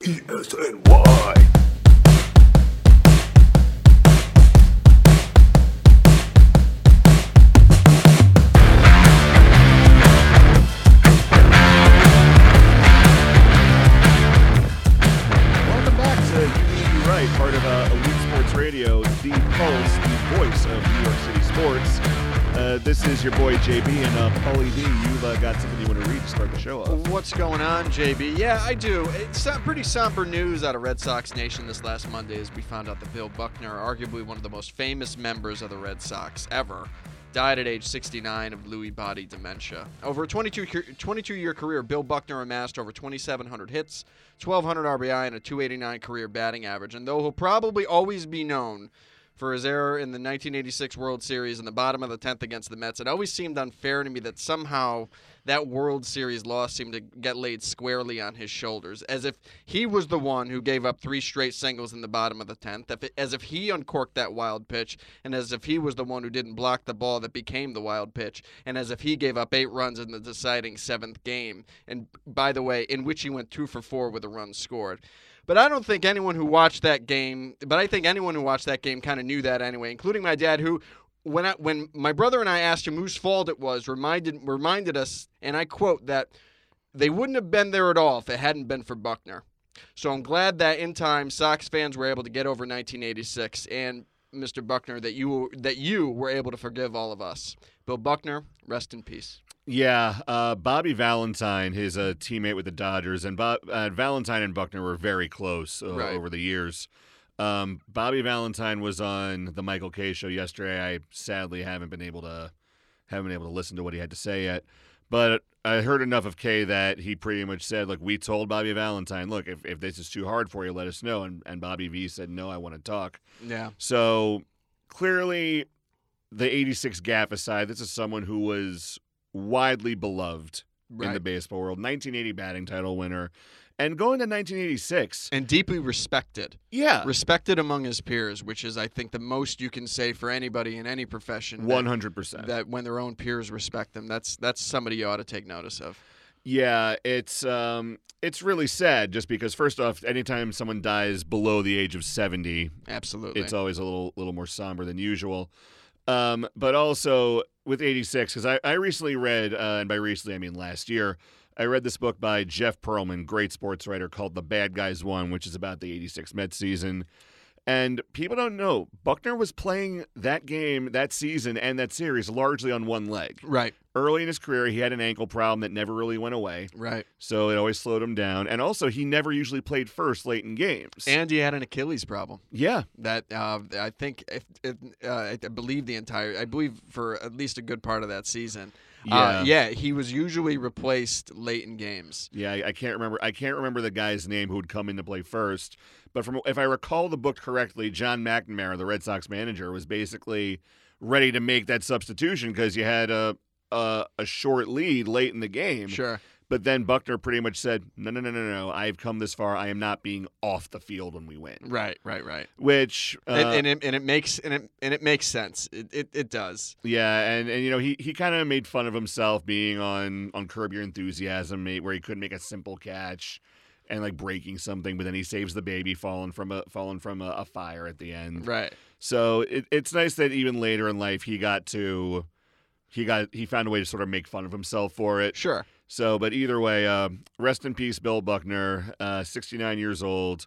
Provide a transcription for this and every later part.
ESNY. This is your boy JB and uh, Paulie D. You've uh, got something you want to read to start the show off. What's going on, JB? Yeah, I do. It's some pretty somber news out of Red Sox Nation this last Monday as we found out that Bill Buckner, arguably one of the most famous members of the Red Sox ever, died at age 69 of Lewy body dementia. Over a 22, 22 year career, Bill Buckner amassed over 2,700 hits, 1,200 RBI, and a 289 career batting average. And though he'll probably always be known for his error in the 1986 World Series in the bottom of the 10th against the Mets. It always seemed unfair to me that somehow that World Series loss seemed to get laid squarely on his shoulders, as if he was the one who gave up three straight singles in the bottom of the 10th, as if he uncorked that wild pitch, and as if he was the one who didn't block the ball that became the wild pitch, and as if he gave up eight runs in the deciding seventh game, and by the way, in which he went two for four with a run scored. But I don't think anyone who watched that game, but I think anyone who watched that game kind of knew that anyway, including my dad, who when I, when my brother and I asked him whose fault it was, reminded reminded us, and I quote that they wouldn't have been there at all if it hadn't been for Buckner. So I'm glad that in time Sox fans were able to get over 1986 and Mr. Buckner that you that you were able to forgive all of us. Bill Buckner, rest in peace. Yeah, uh, Bobby Valentine, his uh, teammate with the Dodgers, and Bob, uh, Valentine and Buckner were very close uh, Right. over the years. Um, Bobby Valentine was on the Michael Kay show yesterday. I sadly haven't been able to haven't been able to listen to what he had to say yet, but I heard enough of K that he pretty much said, "Look, we told Bobby Valentine, look, if, if this is too hard for you, let us know." And and Bobby V said, "No, I want to talk." Yeah. So clearly, the 86 gap aside, this is someone who was widely beloved in the baseball world. 1980 batting title winner. And going to 1986, And deeply respected. yeah, respected among his peers, which is, I think, the most you can say for anybody in any profession. 100%. That when their own peers respect them, that's that's somebody you ought to take notice of. Yeah, it's um it's really sad just because first off, anytime someone dies below the age of 70, Absolutely. it's always a little little more somber than usual. Um, but also with 86, because I, I recently read, uh, and by recently I mean last year, I read this book by Jeff Pearlman, great sports writer, called The Bad Guys Won, which is about the 86 Mets season. And people don't know, Buckner was playing that game, that season, and that series largely on one leg. right. Early in his career, he had an ankle problem that never really went away. Right. So it always slowed him down. And also, he never usually played first late in games. And he had an Achilles problem. yeah, That uh, I think, if, if, uh, I believe the entire, I believe for at least a good part of that season. Uh, yeah, he was usually replaced late in games. Yeah, I, I can't remember. I can't remember the guy's name who would come in to play first. But from if I recall the book correctly, John McNamara, the Red Sox manager, was basically ready to make that substitution because you had a, a a short lead late in the game. Sure. But then Buckner pretty much said, "No, no, no, no, no. I've come this far. I am not being off the field when we win." Right. Right. Right. Which uh, and, and, it, and it makes and it and it makes sense. It it, it does. Yeah, and, and you know he, he kind of made fun of himself being on on Curb Your Enthusiasm, mate, where he couldn't make a simple catch and like breaking something, but then he saves the baby falling from a falling from a, a fire at the end. Right. So it, it's nice that even later in life he got to he got he found a way to sort of make fun of himself for it. Sure. So, but either way, uh, rest in peace, Bill Buckner, uh, 69 years old.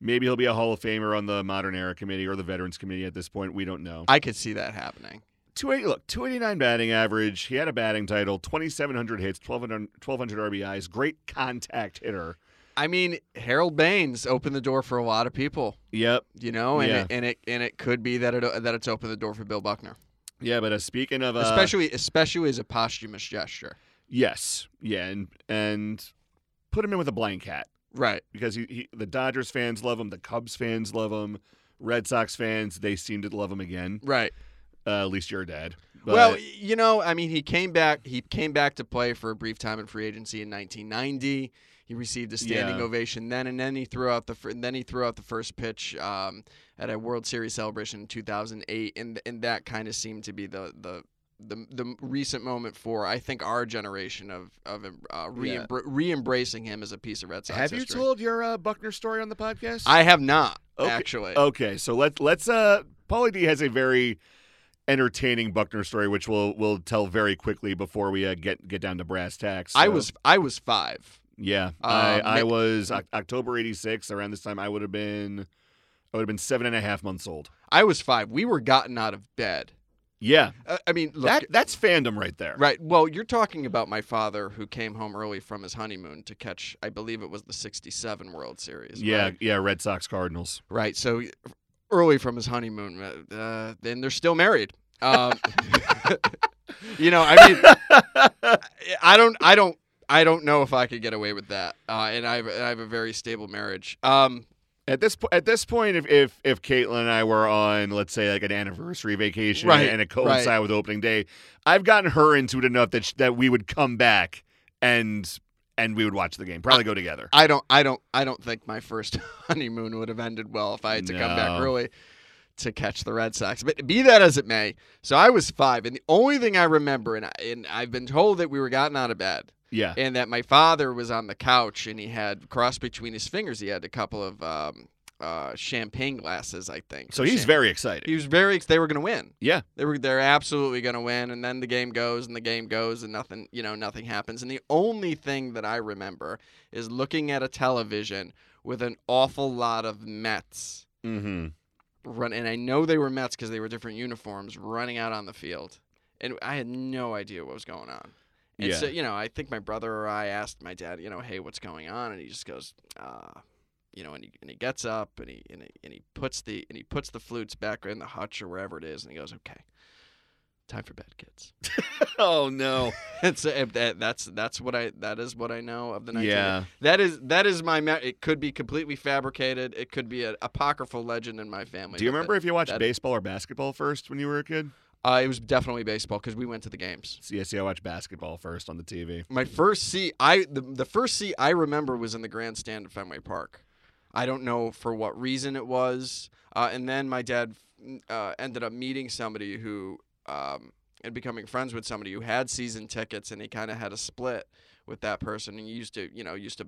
Maybe he'll be a Hall of Famer on the Modern Era Committee or the Veterans Committee at this point. We don't know. I could see that happening. 280, look, 289 batting average. He had a batting title, 2,700 hits, 1,200, 1,200 RBIs. Great contact hitter. I mean, Harold Baines opened the door for a lot of people, Yep. you know, and Yeah. it, and it and it could be that it that it's opened the door for Bill Buckner, Yeah, but uh, speaking of, uh, especially especially as a posthumous gesture. Yes, yeah, and and put him in with a blank hat. Right. because he, he the Dodgers fans love him, the Cubs fans love him, Red Sox fans they seem to love him again. Right. Uh, at least your dad. But, well, you know, I mean, he came back. He came back to play for a brief time in free agency in 1990. He received a standing Yeah. ovation then, and then he threw out the then he threw out the first pitch um, at a World Series celebration in 2008, and and that kind of seemed to be the the. The, the recent moment for I think our generation of of uh, re Yeah. re-embracing him as a piece of Red Sox have you history. told your uh, Buckner story on the podcast? I have not Okay. actually. Okay, so let's let's uh Paulie D has a very entertaining Buckner story, which we'll we'll tell very quickly before we uh, get get down to brass tacks. I was I was five. yeah, I I was Oc- October '86. Around this time, I would have been I would have been seven and a half months old. I was five. We were gotten out of bed. Yeah, Uh, I mean, look, that that's fandom right there. Right. Well, you're talking about my father who came home early from his honeymoon to catch, I believe it was the 67 World Series. Yeah, Right. yeah. Red Sox Cardinals. Right. So early from his honeymoon, uh, uh, then they're still married. Um, you know, I mean, I don't, I don't, I don't know if I could get away with that. Uh, and I have, I have a very stable marriage. Um, At this po- at this point, if if if Caitlin and I were on, let's say, like an anniversary vacation, Right, and it coincided with opening day, I've gotten her into it enough that sh- that we would come back and and we would watch the game, probably go together. I don't, I don't, I don't think my first honeymoon would have ended well if I had to come back No. early to catch the Red Sox. But be that as it may, so I was five, and the only thing I remember, and, I, and I've been told that we were gotten out of bed, Yeah, and that my father was on the couch and he had crossed between his fingers, he had a couple of um, uh, champagne glasses, I think. so he's very excited. He was very. They were going to win. yeah, They were they're absolutely going to win and then the game goes and the game goes and nothing, you know, nothing happens. And the only thing that I remember is looking at a television with an awful lot of Mets mm-hmm. Run and I know they were Mets cuz they were different uniforms running out on the field. And I had no idea what was going on. And Yeah. so, you know, I think my brother or I asked my dad, you know, hey, what's going on? And he just goes, uh, you know, and he, and he gets up and he, and he and he puts the and he puts the flutes back in the hutch or wherever it is, and he goes, "Okay, time for bed, kids." Oh no. it's uh, that, that's that's what I that is what I know of the 19 yeah. That is that is my me- it could be completely fabricated. It could be an apocryphal legend in my family. Do you remember if you watched that- baseball or basketball first when you were a kid? Uh, it was definitely baseball because we went to the games. So, yeah, see, I watched basketball first on the TV. My first seat, I the, the first seat I remember was in the grandstand at Fenway Park. I don't know for what reason it was, uh, and then my dad uh, ended up meeting somebody who um, and becoming friends with somebody who had season tickets, and he kind of had a split with that person, and used to you know used to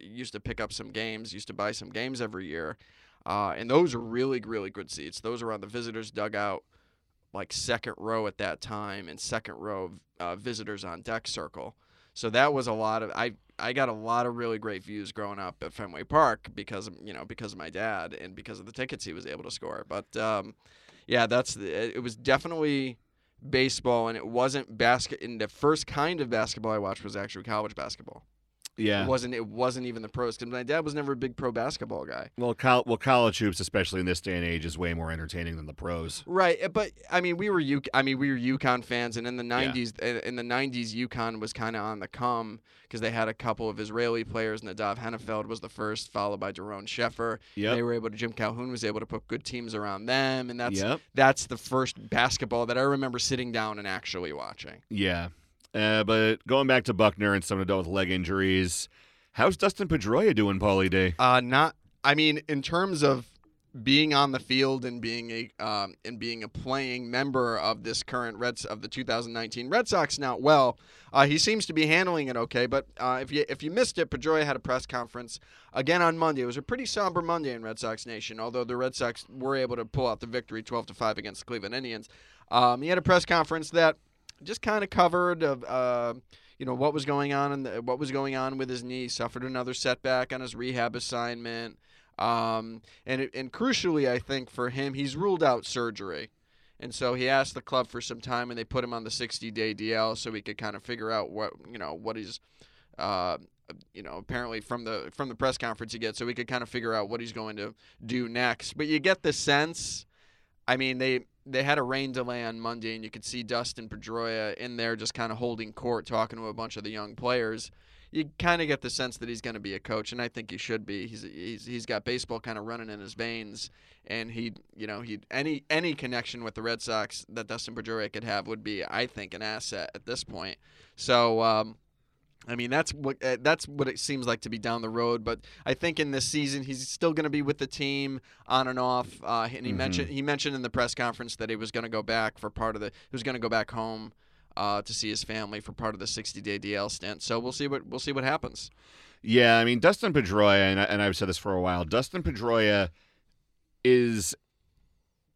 used to pick up some games, used to buy some games every year, uh, and those are really really good seats. Those are on the visitors dugout like second row at that time and second row uh, visitors on deck circle. So that was a lot of I I got a lot of really great views growing up at Fenway Park because you know because of my dad and because of the tickets he was able to score. But um, yeah, that's the, it was definitely baseball and it wasn't basket. And the first kind of basketball I watched was actually college basketball. Yeah. It wasn't it wasn't even the pros because my dad was never a big pro basketball guy. Well, col- well, college hoops, especially in this day and age, is way more entertaining than the pros. Right, uh, but I mean, we were U- I mean, we were UConn fans, and in the '90s, uh, in the '90s, UConn was kind of on the come because they had a couple of Israeli players. And Nadav Henefeld was the first, followed by Doron Sheffer. Yep. They were able to. Jim Calhoun was able to put good teams around them, and that's Yep. that's the first basketball that I remember sitting down and actually watching. Yeah. Uh, but going back to Buckner and someone dealt with leg injuries, how's Dustin Pedroia doing, Paulie Day? Uh, not. I mean, in terms of being on the field and being a um, and being a playing member of this current Reds of the 2019 Red Sox now, well, uh, he seems to be handling it okay. But uh, if you if you missed it, Pedroia had a press conference again on Monday. It was a pretty somber Monday in Red Sox Nation, although the Red Sox were able to pull out the victory 12 to five against the Cleveland Indians. Um, he had a press conference that just kind of covered of. Uh, you know what was going on and what was going on with his knee. Suffered another setback on his rehab assignment, um, and and crucially, I think for him, he's ruled out surgery, and so he asked the club for some time, and they put him on the 60-day DL so he could kind of figure out what you know what he's. Uh, you know, apparently from the from the press conference he gets, so we could kind of figure out what he's going to do next. But you get the sense, I mean, they they had a rain delay on Monday, and you could see Dustin Pedroia in there just kind of holding court, talking to a bunch of the young players. you kind of get the sense that he's going to be a coach, and I think he should be. He's he's he's got baseball kind of running in his veins, and he you know he any any connection with the Red Sox that Dustin Pedroia could have would be, I think, an asset at this point. So. Um, I mean that's what uh, that's what it seems like to be down the road, but I think in this season he's still going to be with the team on and off. Uh, and he Mhm. mentioned he mentioned in the press conference that he was going to go back for part of the he was going to go back home uh, to see his family for part of the 60 day DL stint. So we'll see what we'll see what happens. Yeah, I mean Dustin Pedroia, and, I, and I've said this for a while. Dustin Pedroia is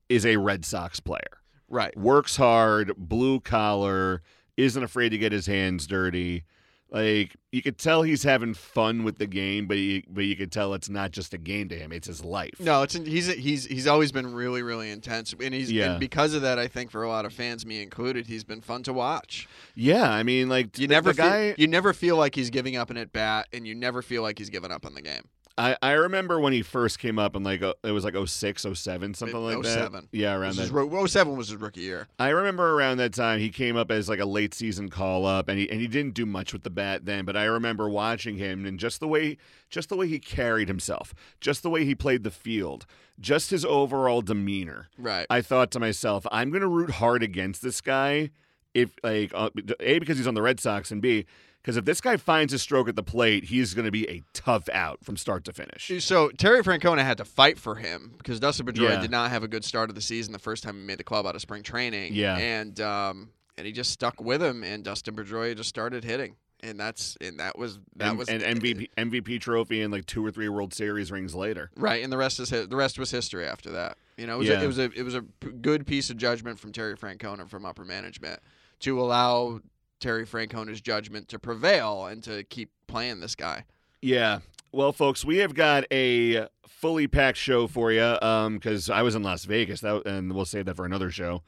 is a Red Sox player. Right. Works hard, blue collar, isn't afraid to get his hands dirty. Like you could tell he's having fun with the game, but you, but you could tell it's not just a game to him; it's his life. No, it's he's he's he's always been really really intense, and he's Yeah. and because of that, I think for a lot of fans, me included, he's been fun to watch. Yeah, I mean, like You the- never the feel, guy. you never feel like he's giving up an at bat, and you never feel like he's giving up on the game. I, I remember when he first came up and like uh, it was like 06, 07, something like that. 07. Yeah, around This that. is ro- 07 was his rookie year. I remember around that time he came up as like a late season call up and he and he didn't do much with the bat then, but I remember watching him and just the way just the way he carried himself, just the way he played the field, just his overall demeanor. Right. I thought to myself, I'm going to root hard against this guy if like uh, A because he's on the Red Sox and B because if this guy finds his stroke at the plate, he's going to be a tough out from start to finish. So Terry Francona had to fight for him because Dustin Pedroia Yeah. did not have a good start of the season the first time he made the club out of spring training. Yeah. and um, and he just stuck with him, and Dustin Pedroia just started hitting, and that's and that was that and, was and MVP MVP trophy and like two or three World Series rings later. right, and the rest is the rest was history after that. You know, it was Yeah. a, it was a it was a good piece of judgment from Terry Francona from upper management to allow Terry Francona's judgment to prevail and to keep playing this guy. Yeah. Well, folks, we have got a fully packed show for you because I was in Las Vegas, that, and we'll save that for another show.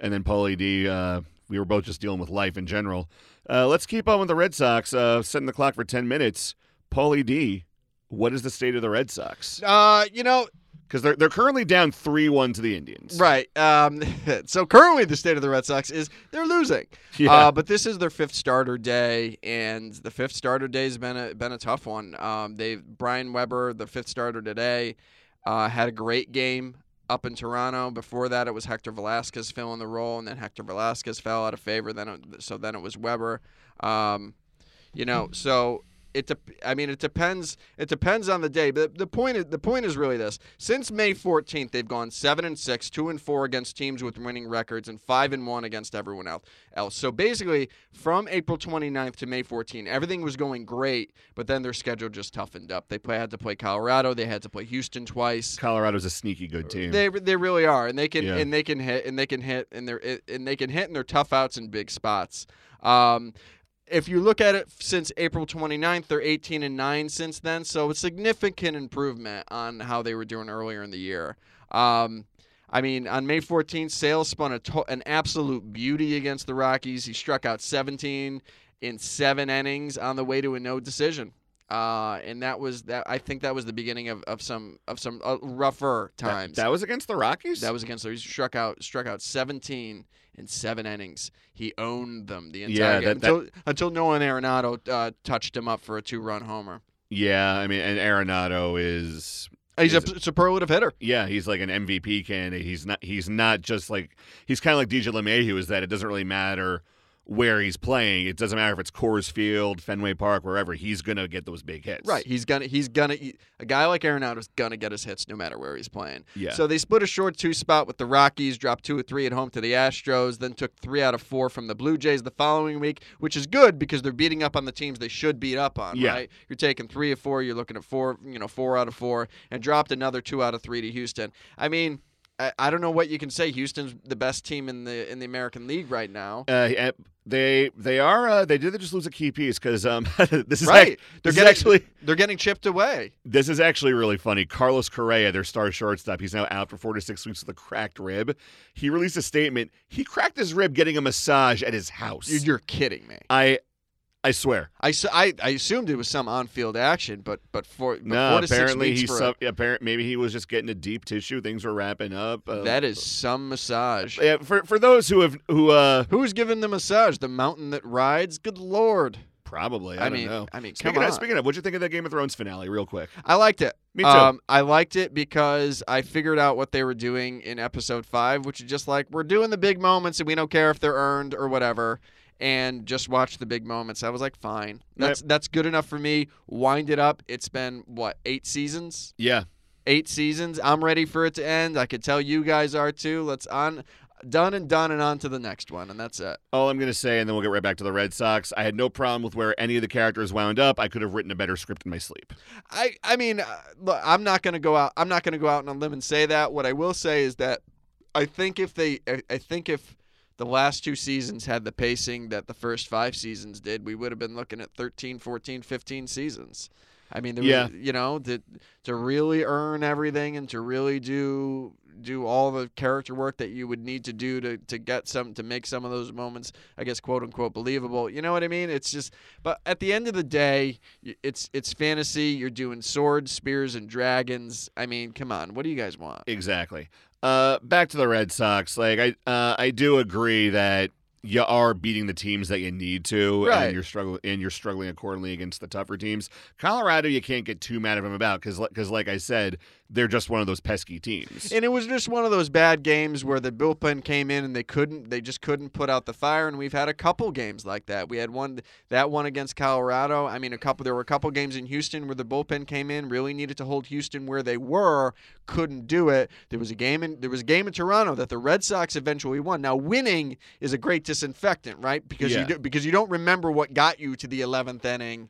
And then Paulie D, uh, we were both just dealing with life in general. Uh, let's keep on with the Red Sox, uh, setting the clock for 10 minutes. Paulie D, what is the state of the Red Sox? Uh, you know, Because they're, they're currently down 3 1 to the Indians. Right. Um, so currently, the state of the Red Sox is they're losing. Yeah. Uh, but this is their fifth starter day, and the fifth starter day has been a been a tough one. Um, they Brian Weber, the fifth starter today, uh, had a great game up in Toronto. Before that, it was Hector Velasquez filling the role, and then Hector Velasquez fell out of favor. Then it, so then it was Weber. Um, you know, so it. Dep- I mean, it depends. It depends on the day. But the point is, the point is really this: since May 14th, they've gone seven and six, two and four against teams with winning records, and five and one against everyone else. Else. So basically, from April 29th to May 14th, everything was going great. But then their schedule just toughened up. They play, had to play Colorado. They had to play Houston twice. Colorado's a sneaky good team. They they really are, and they can Yeah. and they can hit and they can hit and they're and they can hit and they're tough outs in big spots. Um, if you look at it since April 29th, they're 18 and 9 since then, so a significant improvement on how they were doing earlier in the year. Um, I mean, on May 14th, Sales spun a to- an absolute beauty against the Rockies. He struck out 17 in seven innings on the way to a no decision. Uh, and that was that. I think that was the beginning of, of some of some uh, rougher times. That, was against the Rockies? That was against. the. He struck out struck out 17 in seven innings. He owned them the entire Yeah, game that- that- until until Nolan Arenado uh, touched him up for a two run homer. yeah, I mean, and Arenado is He's a superlative hitter. Yeah, he's like an MVP candidate. He's not. He's not just like he's kind of like DJ LeMahieu. Is that it doesn't really matter where he's playing. It doesn't matter if it's Coors Field, Fenway Park, wherever. He's gonna get those big hits. Right. He's gonna he's gonna a guy like Aaron Arenado's gonna get his hits no matter where he's playing. Yeah. So they split a short two spot with the Rockies, dropped two or three at home to the Astros, then took three out of four from the Blue Jays the following week, which is good because they're beating up on the teams they should beat up on. Yeah. Right. You're taking three of four. You're looking at four. You know, four out of four, and dropped another two out of three to Houston. I mean. I, I don't know what you can say. Houston's the best team in the in the American League right now. Uh, eh, they they are uh, they did just lose a key piece because um this is Right. They're getting actually they're getting chipped away. this is actually really funny. Carlos Correa, their star shortstop, he's now out for four to six weeks with a cracked rib. He released a statement. He cracked his rib getting a massage at his house. You're kidding me. I I swear. I I assumed it was some on-field action, but but for but No, four apparently he for a- sub, apparent maybe he was just getting a deep tissue. Things were wrapping up. Uh, that is some massage. yeah, for for those who have who uh Who's giving the massage? The mountain that rides? Good lord! Probably. I, I don't mean, know. I mean, Speaking of, speaking of, what'd you think of that Game of Thrones finale, real quick? I liked it. Me too. Um, I liked it because I figured out what they were doing in episode five, which is just like we're doing the big moments and we don't care if they're earned or whatever, and just watch the big moments. I was like, fine, that's that's good enough for me. Wind it up. It's been what eight seasons? Yeah. Eight seasons. I'm ready for it to end. I could tell you guys are too. Let's on. Done and done and on to the next one, and that's it. All I'm going to say, and then we'll get right back to the Red Sox. I had no problem with where any of the characters wound up. I could have written a better script in my sleep. I I mean, uh, look, I'm not gonna go out. I'm not gonna go out on a limb and say that. What I will say is that I think if they, I, I think if the last two seasons had the pacing that the first five seasons did, we would have been looking at 13, 14, 15 seasons. I mean, there Yeah. was, you know, to to really earn everything and to really do do all the character work that you would need to do to, to get some to make some of those moments, I guess, quote unquote, believable. You know what I mean? It's just, but at the end of the day, it's it's fantasy. You're doing swords, spears, and dragons. I mean, come on, what do you guys want? Exactly. Uh, back to the Red Sox. Like I, uh, I do agree that you are beating the teams that you need to, Right. and you're struggling and you're struggling accordingly against the tougher teams. Colorado, you can't get too mad at them about because, because like I said, they're just one of those pesky teams. And it was just one of those bad games where the bullpen came in and they couldn't, they just couldn't put out the fire. And we've had a couple games like that. We had one, that one against Colorado. I mean, a couple, there were a couple games in Houston where the bullpen came in, really needed to hold Houston where they were, couldn't do it. There was a game in, there was a game in Toronto that the Red Sox eventually won. Now, winning is a great disinfectant, right? Because Yeah. you do, because you don't remember what got you to the 11th inning.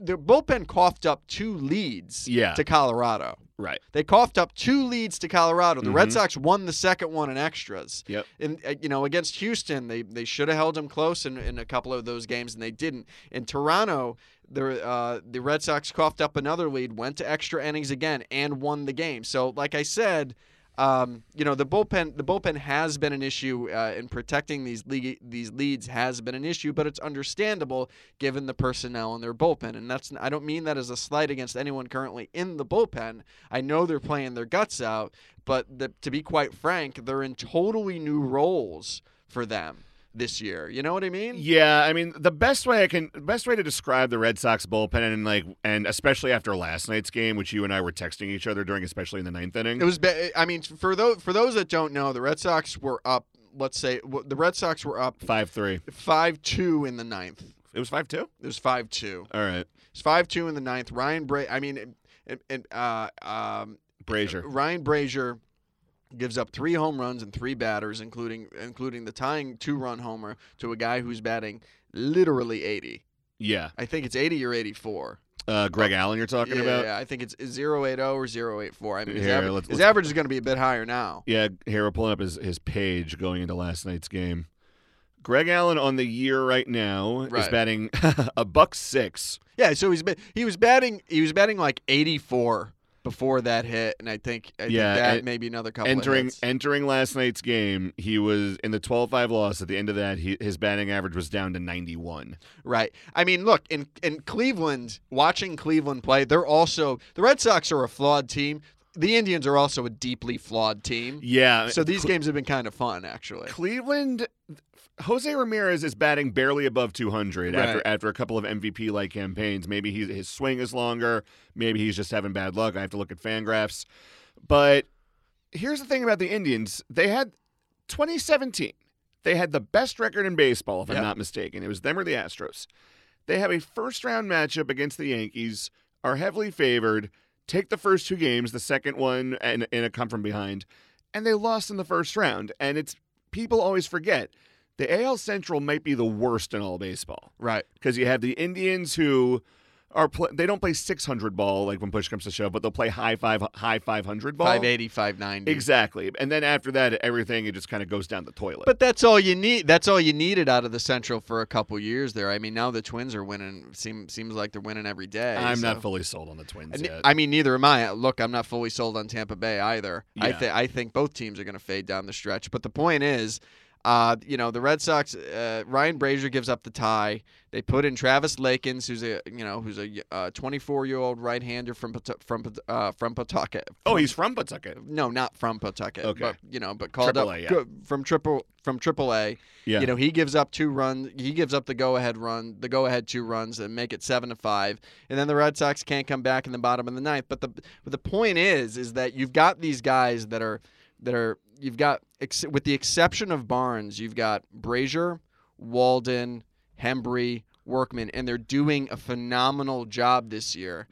The bullpen coughed up two leads Yeah. to Colorado. Right. They coughed up two leads to Colorado. The Red Mhm. Sox won the second one in extras. Yep. And uh, you know, against Houston, they they should have held them close in, in a couple of those games, and they didn't. In Toronto, the uh, the Red Sox coughed up another lead, went to extra innings again, and won the game. So, like I said. Um, you know the bullpen. The bullpen has been an issue uh, in protecting these league, these leads has been an issue, but it's understandable given the personnel in their bullpen. And that's I don't mean that as a slight against anyone currently in the bullpen. I know they're playing their guts out, but the, to be quite frank, they're in totally new roles for them this year. You know what I mean? Yeah, I mean the best way I can best way to describe the Red Sox bullpen and like and especially after last night's game, which you and I were texting each other during, especially in the ninth inning. It was. ba- I mean, for those for those that don't know, the Red Sox were up. Let's say the Red Sox were up five three. five two in the ninth. It was five two. It was five two. All right, It's five two in the ninth. Ryan Bra. I mean, and, and uh, um, Brasier. Ryan Brasier gives up three home runs and three batters, including including the tying two run homer to a guy who's batting literally 80. Yeah, I think it's 80 or 84. uh, Greg Allen. You're talking yeah, about. yeah, I think it's 080 or 084. I mean, his, Here, average, let's- his let's- average is going to be a bit higher now. Yeah, here we're pulling up his, his page going into last night's game. Greg Allen on the year right now is batting a buck six. Yeah, so he's been, he was batting he was batting like 84 before that hit, and I think I Yeah, think that maybe another couple of Entering entering last night's game, he was in the 12-5 loss. At the end of that, he, his batting average was down to 91. Right. I mean, look in in Cleveland, watching Cleveland play, they're also the Red Sox are a flawed team. The Indians are also a deeply flawed team. Yeah. So these Cle- games have been kind of fun, actually. Cleveland Jose Ramirez is batting barely above 200 after Right. after a couple of MVP like campaigns. Maybe he's, his swing is longer. Maybe he's just having bad luck. I have to look at Fangraphs. But here's the thing about the Indians: they had 2017. They had the best record in baseball, if Yep. I'm not mistaken. It was them or the Astros. They have a first round matchup against the Yankees. Are heavily favored. Take the first two games. The second one and in a come from behind, and they lost in the first round. And it's people always forget the AL Central might be the worst in all baseball Right. because you have the Indians who are pl- they don't play 600 ball like when push comes to shove, but they'll play high five high 500 ball. 580, 590. Exactly, and then after that, everything it just kind of goes down the toilet. But that's all you need. That's all you needed out of the Central for a couple years there. I mean, now the Twins are winning. Seem, seems like they're winning every day. I'm so- not fully sold on the Twins And- yet. I mean, neither am I. Look, I'm not fully sold on Tampa Bay either. I Yeah. think I think both teams are going to fade down the stretch. But the point is, Uh, you know, the Red Sox. Uh, Ryan Brasier gives up the tie. They put in Travis Lakins, who's a you know who's a 24 year old right hander from from uh, from Pawtucket. Oh, he's from Pawtucket. No, not from Pawtucket. Okay. But, you know, but called Triple up A, yeah. from triple from Triple A. Yeah. You know, he gives up two runs. He gives up the go ahead run, the go ahead two runs, and make it seven to five. And then the Red Sox can't come back in the bottom of the ninth. But the but the point is, is that you've got these guys that are that are you've got ex- with the exception of Barnes, you've got Brasier, Walden, Hembree, Workman, and they're doing a phenomenal job this year.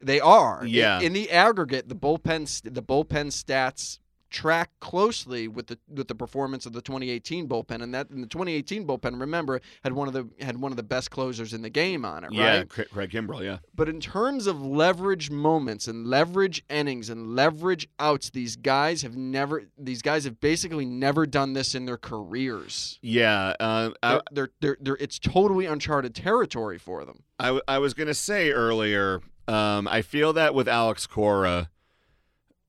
They are. In- Yeah. In, the aggregate, the bullpen st- the bullpen stats track closely with the with the performance of the 2018 bullpen, and that in the 2018 bullpen, remember, had one of the had one of the best closers in the game on it, Yeah, right? Cra- Craig Kimbrel. Yeah. But in terms of leverage moments and leverage innings and leverage outs, these guys have never these guys have basically never done this in their careers. Yeah. Uh, I, They're, they're, they're, it's totally uncharted territory for them. I, w- I was going to say earlier, um, I feel that with Alex Cora,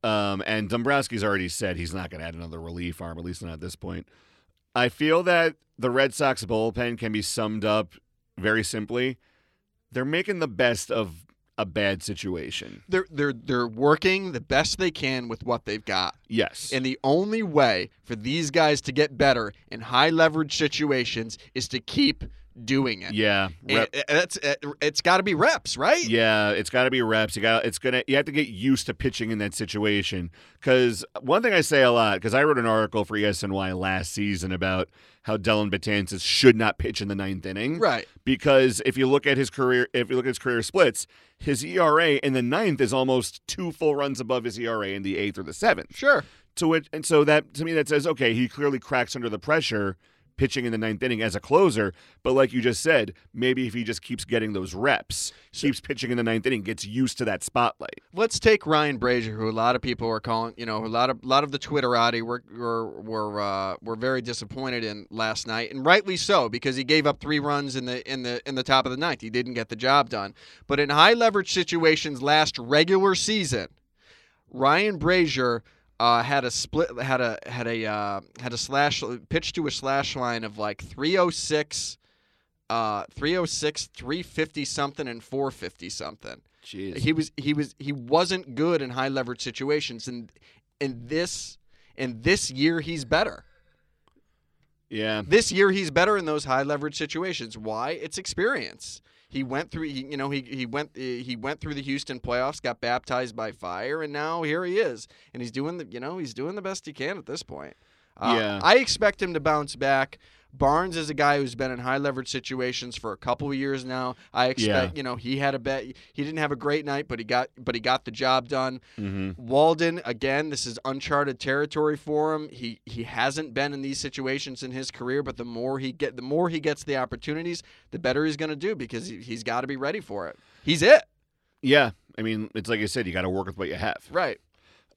um, and Dombrowski's already said he's not going to add another relief arm, at least not at this point. I feel that the Red Sox bullpen can be summed up very simply. They're making the best of a bad situation. They're they're they're working the best they can with what they've got. Yes. And the only way for these guys to get better in high leverage situations is to keep doing it. yeah. Rep- it's it's got to be reps, right? Yeah, it's got to be reps. You got it's gonna you have to get used to pitching in that situation. Because one thing I say a lot, because I wrote an article for ESNY last season about how Dellin Betances should not pitch in the ninth inning. Right. Because if you look at his career, if you look at his career splits, his ERA in the ninth is almost two full runs above his ERA in the eighth or the seventh. Sure. To which, and so that to me that says okay, he clearly cracks under the pressure pitching in the ninth inning as a closer. But like you just said, maybe if he just keeps getting those reps, keeps pitching in the ninth inning, gets used to that spotlight. Let's take Ryan Brasier, who a lot of people are calling, you know, a lot of a lot of the Twitterati were were were uh, were very disappointed in last night, and rightly so because he gave up three runs in the in the in the top of the ninth. He didn't get the job done. But in high leverage situations last regular season, Ryan Brasier. Uh, had a split, had a had a uh, had a slash pitch to a slash line of like 306, uh, 306, 350 something, and 450 something. Jeez. He was he was he wasn't good in high leverage situations, and in this and this year he's better. yeah. This year he's better in those high leverage situations. Why? It's experience. He went through. He, you know, he he went he went through the Houston playoffs, got baptized by fire, and now here he is, and he's doing the you know he's doing the best he can at this point. Uh, Yeah. I expect him to bounce back. Barnes is a guy who's been in high leverage situations for a couple of years now. I expect Yeah. you know he had a bet. He didn't have a great night, but he got but he got the job done. Mm-hmm. Walden again, this is uncharted territory for him. He he hasn't been in these situations in his career, but the more he get the more he gets the opportunities, the better he's going to do because he, he's got to be ready for it. He's it. Yeah. I mean, it's like I said, you got to work with what you have. Right.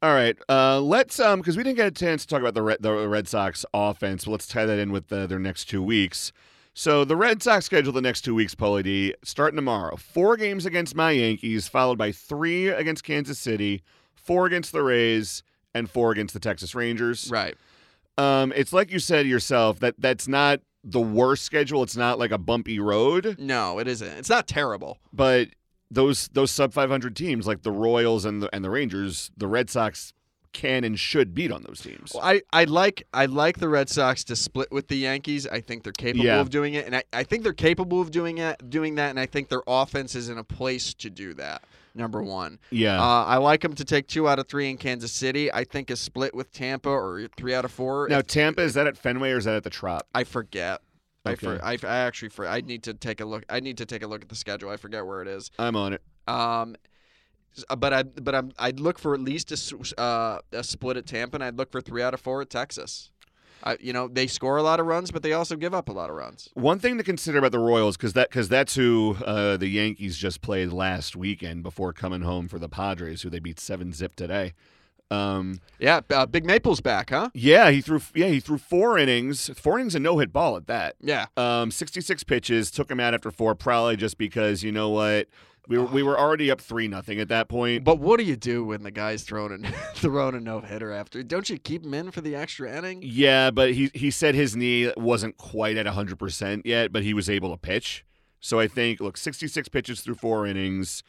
All right, uh, let's um because we didn't get a chance to talk about the Red, the Red Sox offense. But let's tie that in with uh, their next two weeks. So the Red Sox schedule the next two weeks, Paulie D, starting tomorrow. Four games against my Yankees, followed by three against Kansas City, four against the Rays, and four against the Texas Rangers. Right. Um, it's like you said yourself that that's not the worst schedule. It's not like a bumpy road, No, it isn't. It's not terrible. but those those sub 500 teams like the Royals and the and the Rangers, the Red Sox can and should beat on those teams. Well, I, I like I like the Red Sox to split with the Yankees. I think they're capable Yeah. of doing it, and I, I think they're capable of doing it doing that, and I think their offense is in a place to do that. Number one. Yeah. Uh, I like them to take two out of three in Kansas City. I think a split with Tampa or three out of four. now if- Tampa is that at Fenway or is that at the Trop? I forget. I, Okay. for, I, I actually for I need to take a look. I need to take a look at the schedule. I forget where it is. I'm on it. Um, but I but I'm I'd look for at least a, uh, a split at Tampa, and I'd look for three out of four at Texas. I, you know they score a lot of runs, but they also give up a lot of runs. One thing to consider about the Royals, because that because that's who uh, the Yankees just played last weekend before coming home for the Padres, who they beat seven zip today. Um, Yeah, uh, Big Maple's back, huh? yeah, he threw yeah he threw four innings, four innings and no hit ball at that. Yeah, Um, 66 pitches, took him out after four, probably just because you know what, We were, we were already up three nothing at that point. But what do you do when the guy's thrown a thrown a no hitter after? Don't you keep him in for the extra inning? Yeah, but he he said his knee wasn't quite at 100% yet, but he was able to pitch. So I think look, 66 pitches through 4 innings.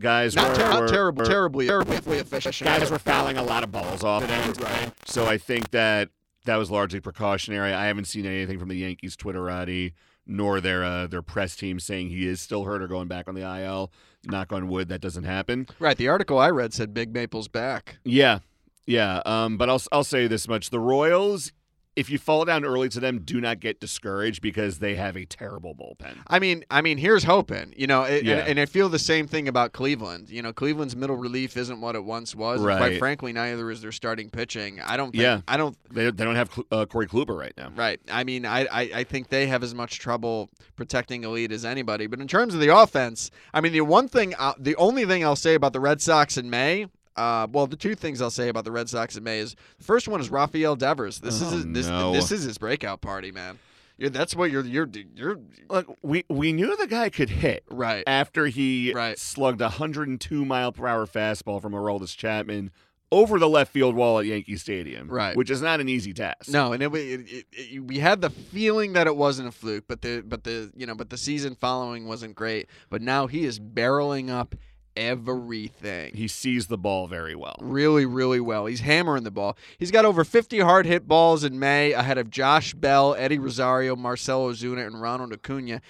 Guys Not, were, ter- not were- terrible, were- terribly, terribly efficient. guys were fouling a lot of balls off. Right. So I think that that was largely precautionary. I haven't seen anything from the Yankees Twitterati nor their uh, their press team saying he is still hurt or going back on the IL. Knock on wood, that doesn't happen. Right. The article I read said Big Maple's back. Yeah, yeah. Um, but I'll I'll say this much: the Royals, if you fall down early to them, do not get discouraged because they have a terrible bullpen. I mean, I mean, here's hoping. You know, it, Yeah. and, and I feel the same thing about Cleveland. You know, Cleveland's middle relief isn't what it once was. and Quite Right. frankly, neither is their starting pitching. I don't. Think, Yeah. I don't. They, they don't have uh, Corey Kluber right now. Right. I mean, I, I I think they have as much trouble protecting a lead as anybody. But in terms of the offense, I mean, the one thing, uh, the only thing I'll say about the Red Sox in May. Uh, well, the two things I'll say about the Red Sox in May is the first one is Rafael Devers. This is Oh, his, this no. this is his breakout party, man. You're, that's what you're you're you're Look, we we knew the guy could hit right. after he Right. slugged a 102 mile per hour fastball from Aroldis Chapman over the left field wall at Yankee Stadium. Right. which is not an easy task. No, and it, it, it, it, we had the feeling that it wasn't a fluke, but the but the you know but the season following wasn't great. But now he is barreling up everything. he sees the ball very well. really, really well. He's hammering the ball. He's got over 50 hard hit balls in May ahead of Josh Bell, Eddie Rosario, Marcell Ozuna, and Ronald Acuna.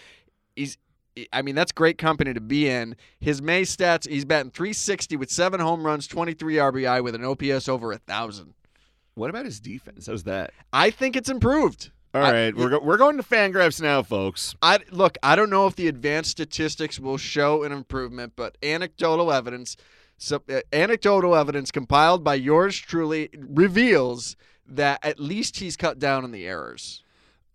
He's I mean, that's great company to be in. His May stats, he's batting 360 with seven home runs, 23 RBI with an OPS over a 1,000. What about his defense? How's that? I think it's improved. All I- right, we're go- we're going to fan Fangraphs now, folks. I look. I don't know if the advanced statistics will show an improvement, but anecdotal evidence, so, uh, anecdotal evidence compiled by yours truly reveals that at least he's cut down on the errors.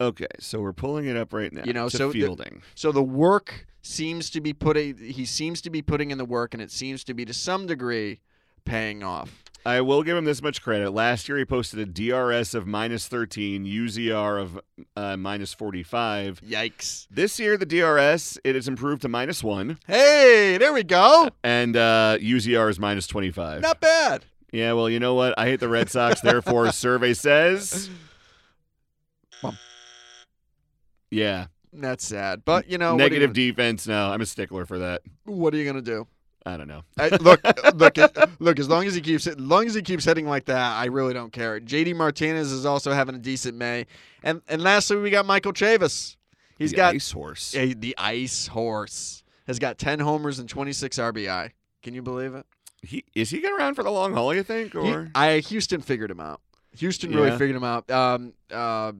Okay, so we're pulling it up right now. You know, to so the- fielding. So the work seems to be putting. He seems to be putting in the work, and it seems to be to some degree paying off. I will give him this much credit. Last year, he posted a DRS of minus 13, UZR of uh, minus 45. Yikes! This year, the DRS it has improved to minus one, Hey, there we go. and uh, UZR is minus 25. Not bad. Yeah, well, you know what? I hate the Red Sox. Therefore, survey says. Bum. Yeah, That's sad, but you know, negative you, defense. No, I'm a stickler for that. what are you gonna do? I don't know. I, look, look, look. As long as he keeps, as long as he keeps hitting like that, I really don't care. JD Martinez is also having a decent May, and and lastly, we got Michael Chavis. He's The got the ice horse. a, the ice horse. Has got ten homers and twenty six RBI. Can you believe it? He is he getting around for the long haul? You think, He- or I Houston figured him out. Houston really Yeah. figured him out. Um, uh,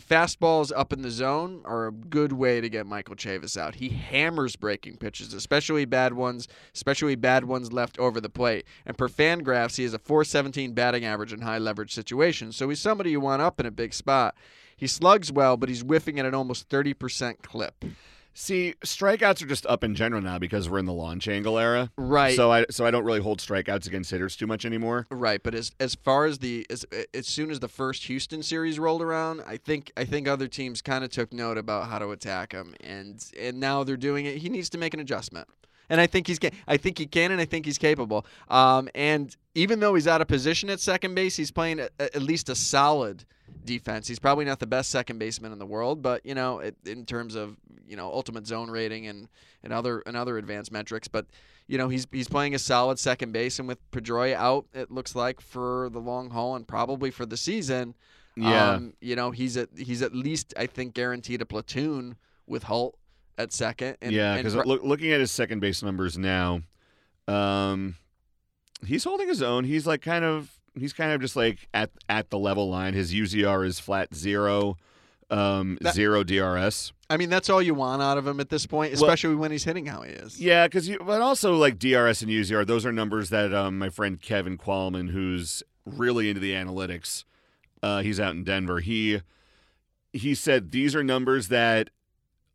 fastballs up in the zone are a good way to get Michael Chavis out. He hammers breaking pitches, especially bad ones, especially bad ones left over the plate. And per Fangraphs, he has a 417 batting average in high leverage situations. So he's somebody you want up in a big spot. He slugs well, but he's whiffing at an almost 30% clip. See strikeouts are just up in general now because we're in the launch angle era. Right. So I so I don't really hold strikeouts against hitters too much anymore. Right, but as as far as the as as soon as the first Houston series rolled around, I think I think other teams kind of took note about how to attack him, and and now they're doing it. He needs to make an adjustment, and I think he's I think he can, and I think he's capable. Um, and even though he's out of position at second base, he's playing a, at least a solid defense. He's probably not the best second baseman in the world, but you know, it, in terms of you know ultimate zone rating and and other and other advanced metrics, but you know he's he's playing a solid second base, and with Pedroia out, it looks like for the long haul and probably for the season. Yeah. um, you know he's at he's at least I think guaranteed a platoon with Holt at second. And, yeah, because looking at his second base numbers now, um, he's holding his own. He's like kind of he's kind of just like at at the level line. His UZR is flat zero, um, That- zero DRS. I mean that's all you want out of him at this point, Well- especially when he's hitting how he is. Yeah, because you, but also like DRS and UZR, those are numbers that um, my friend Kevin Qualman, who's really into the analytics, uh, he's out in Denver. He he said these are numbers that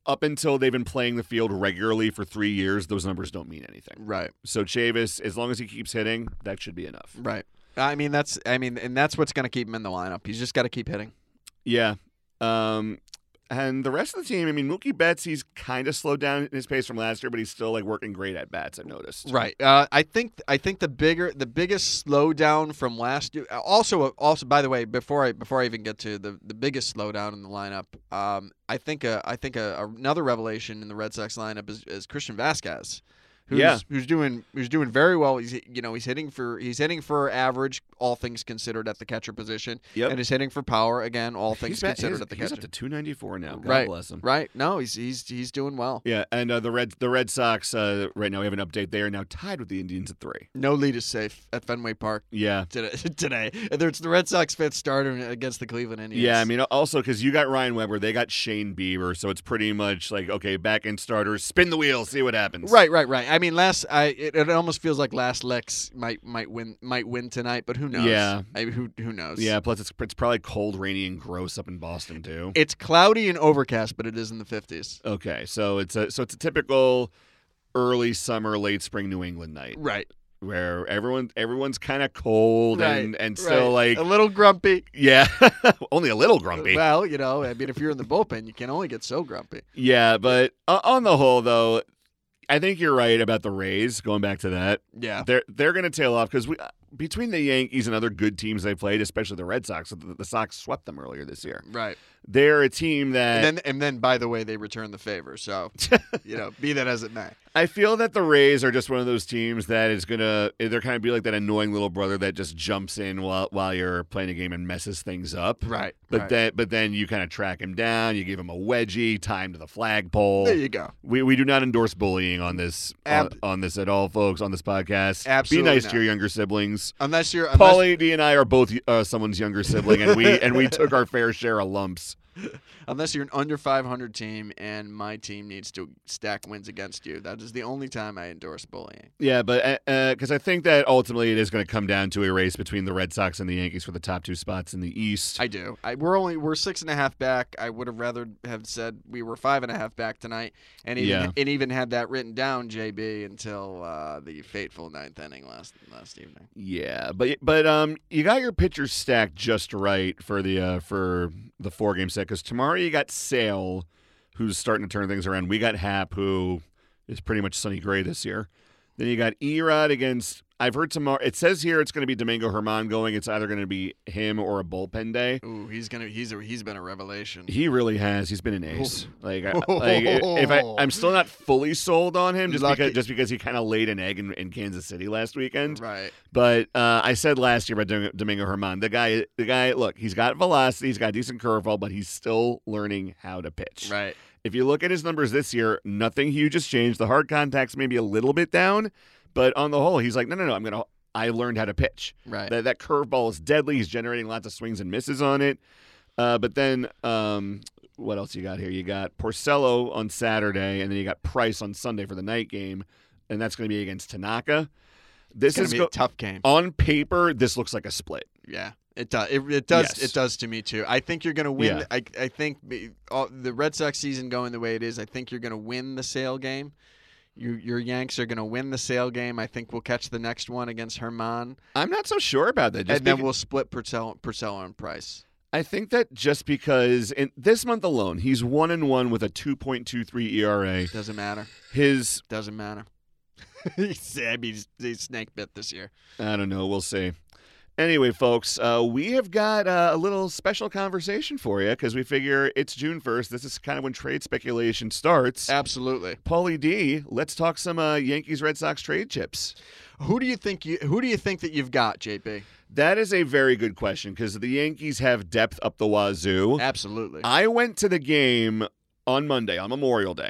up until they've been playing the field regularly for three years, those numbers don't mean anything. Right. So Chavis, as long as he keeps hitting, that should be enough. Right. I mean that's I mean and that's what's going to keep him in the lineup. He's just got to keep hitting. Yeah. Um, and the rest of the team, I mean, Mookie Betts, he's kind of slowed down in his pace from last year, but he's still like working great at bats. I've noticed. Right. Uh, I think I think the bigger the biggest slowdown from last year. Also, also by the way, before I before I even get to the, the biggest slowdown in the lineup, um, I think uh, I think uh, another revelation in the Red Sox lineup is, is Christian Vasquez. Who's, Yeah. who's doing who's doing very well. He's you know he's hitting for he's hitting for average, all things considered, at the catcher position, Yep. and he's hitting for power again, all things He's, considered he's, at the he's up to 294 now. God right, bless him. right. No, he's he's he's doing well. Yeah, and uh, the Red the Red Sox uh, right now we have an update. They are now tied with the Indians at three. No lead is safe at Fenway Park Yeah. today. today, it's the Red Sox fifth starter against the Cleveland Indians. Yeah, I mean, also because you got Ryan Weber, they got Shane Bieber, so it's pretty much like okay, back end starters, spin the wheel, see what happens. Right, right, right. I mean, last I it, it almost feels like last Lex might might win might win tonight, but who knows? Yeah. I who who knows? Yeah. Plus, it's it's probably cold, rainy, and gross up in Boston too. It's cloudy and overcast, but it is in the fifties. Okay, so it's a so it's a typical early summer, late spring New England night Right, where everyone everyone's kind of cold and and still right. like a little grumpy. yeah, only a little grumpy. Well, you know, I mean, if you're in the bullpen, you can only get so grumpy. Yeah, but uh, on the whole, though, I think you're right about the Rays. Going back to that, Yeah, they're they're going to tail off because we uh, between the Yankees and other good teams they played, especially the Red Sox. The, the Sox swept them earlier this year. right. They're a team that And then and then by the way, they return the favor. So you know, be that as it may. I feel that the Rays are just one of those teams that is gonna they're kind of be like that annoying little brother that just jumps in while while you're playing a game and messes things up. Right. But right. then but then you kind of track him down, you give him a wedgie, tie him to the flagpole. there you go. We, we do not endorse bullying on this on, on this at all, folks. On this podcast, Absolutely be nice not. to your younger siblings. Unless you're unless, Paulie D and I are both uh, someone's younger sibling, and we and we took our fair share of lumps. unless you're an under 500 team and my team needs to stack wins against you. That is the only time I endorse bullying. Yeah, but because I think that ultimately it is going to come down to a race between the Red Sox and the Yankees for the top two spots in the East. I do. I, we're only we're six and a half back. I would have rather have said we were five and a half back tonight, and even Yeah. and even had that written down, JB, until uh, the fateful ninth inning last last evening. yeah, but but um, you got your pitchers stacked just right for the uh, for the four game set because tomorrow you got Sale, who's starting to turn things around. We got Happ, who is pretty much Sonny Gray this year. Then you got Erod against. I've heard tomorrow. It says here it's going to be Domingo German going. It's either going to be him or a bullpen day. Ooh, he's gonna he's a, he's been a revelation. He really has. He's been an ace. Like, I, like if I, I'm still not fully sold on him, just Lucky. because just because he kind of laid an egg in, in Kansas City last weekend. Right. But uh, I said last year about Domingo German, the guy, the guy. Look, he's got velocity, he's got decent curveball, but he's still learning how to pitch. Right. If you look at his numbers this year, nothing huge has changed. The hard contacts maybe a little bit down, but on the whole, he's like, no, no, no. I'm gonna. I learned how to pitch. Right. That that curveball is deadly. He's generating lots of swings and misses on it. Uh, but then, um, what else you got here? You got Porcello on Saturday, and then you got Price on Sunday for the night game, and that's going to be against Tanaka. This is be go- a tough game. on paper. This looks like a split. Yeah, it does. It, it does. Yes. It does to me too. I think you're going to win. Yeah. I I think the- all, the Red Sox season going the way it is. I think you're going to win the Sale game. You, your Yanks are going to win the Sale game. I think we'll catch the next one against German, I'm not so sure about that. Just and then we'll split Porcello, Porcello and Price. I think that just because in this month alone, he's one and one with a 2.23 ERA. Doesn't matter. His Doesn't matter. he's, I mean, he's, he's snake bit this year. I don't know. We'll see. Anyway, folks, uh, we have got uh, a little special conversation for you because we figure it's June 1st. This is kind of when trade speculation starts. Absolutely. Paulie D, let's talk some uh, Yankees Red Sox trade chips. Who do you think you? Who do you think that you've got, JB? That is a very good question because the Yankees have depth up the wazoo. Absolutely. I went to the game on Monday, on Memorial Day.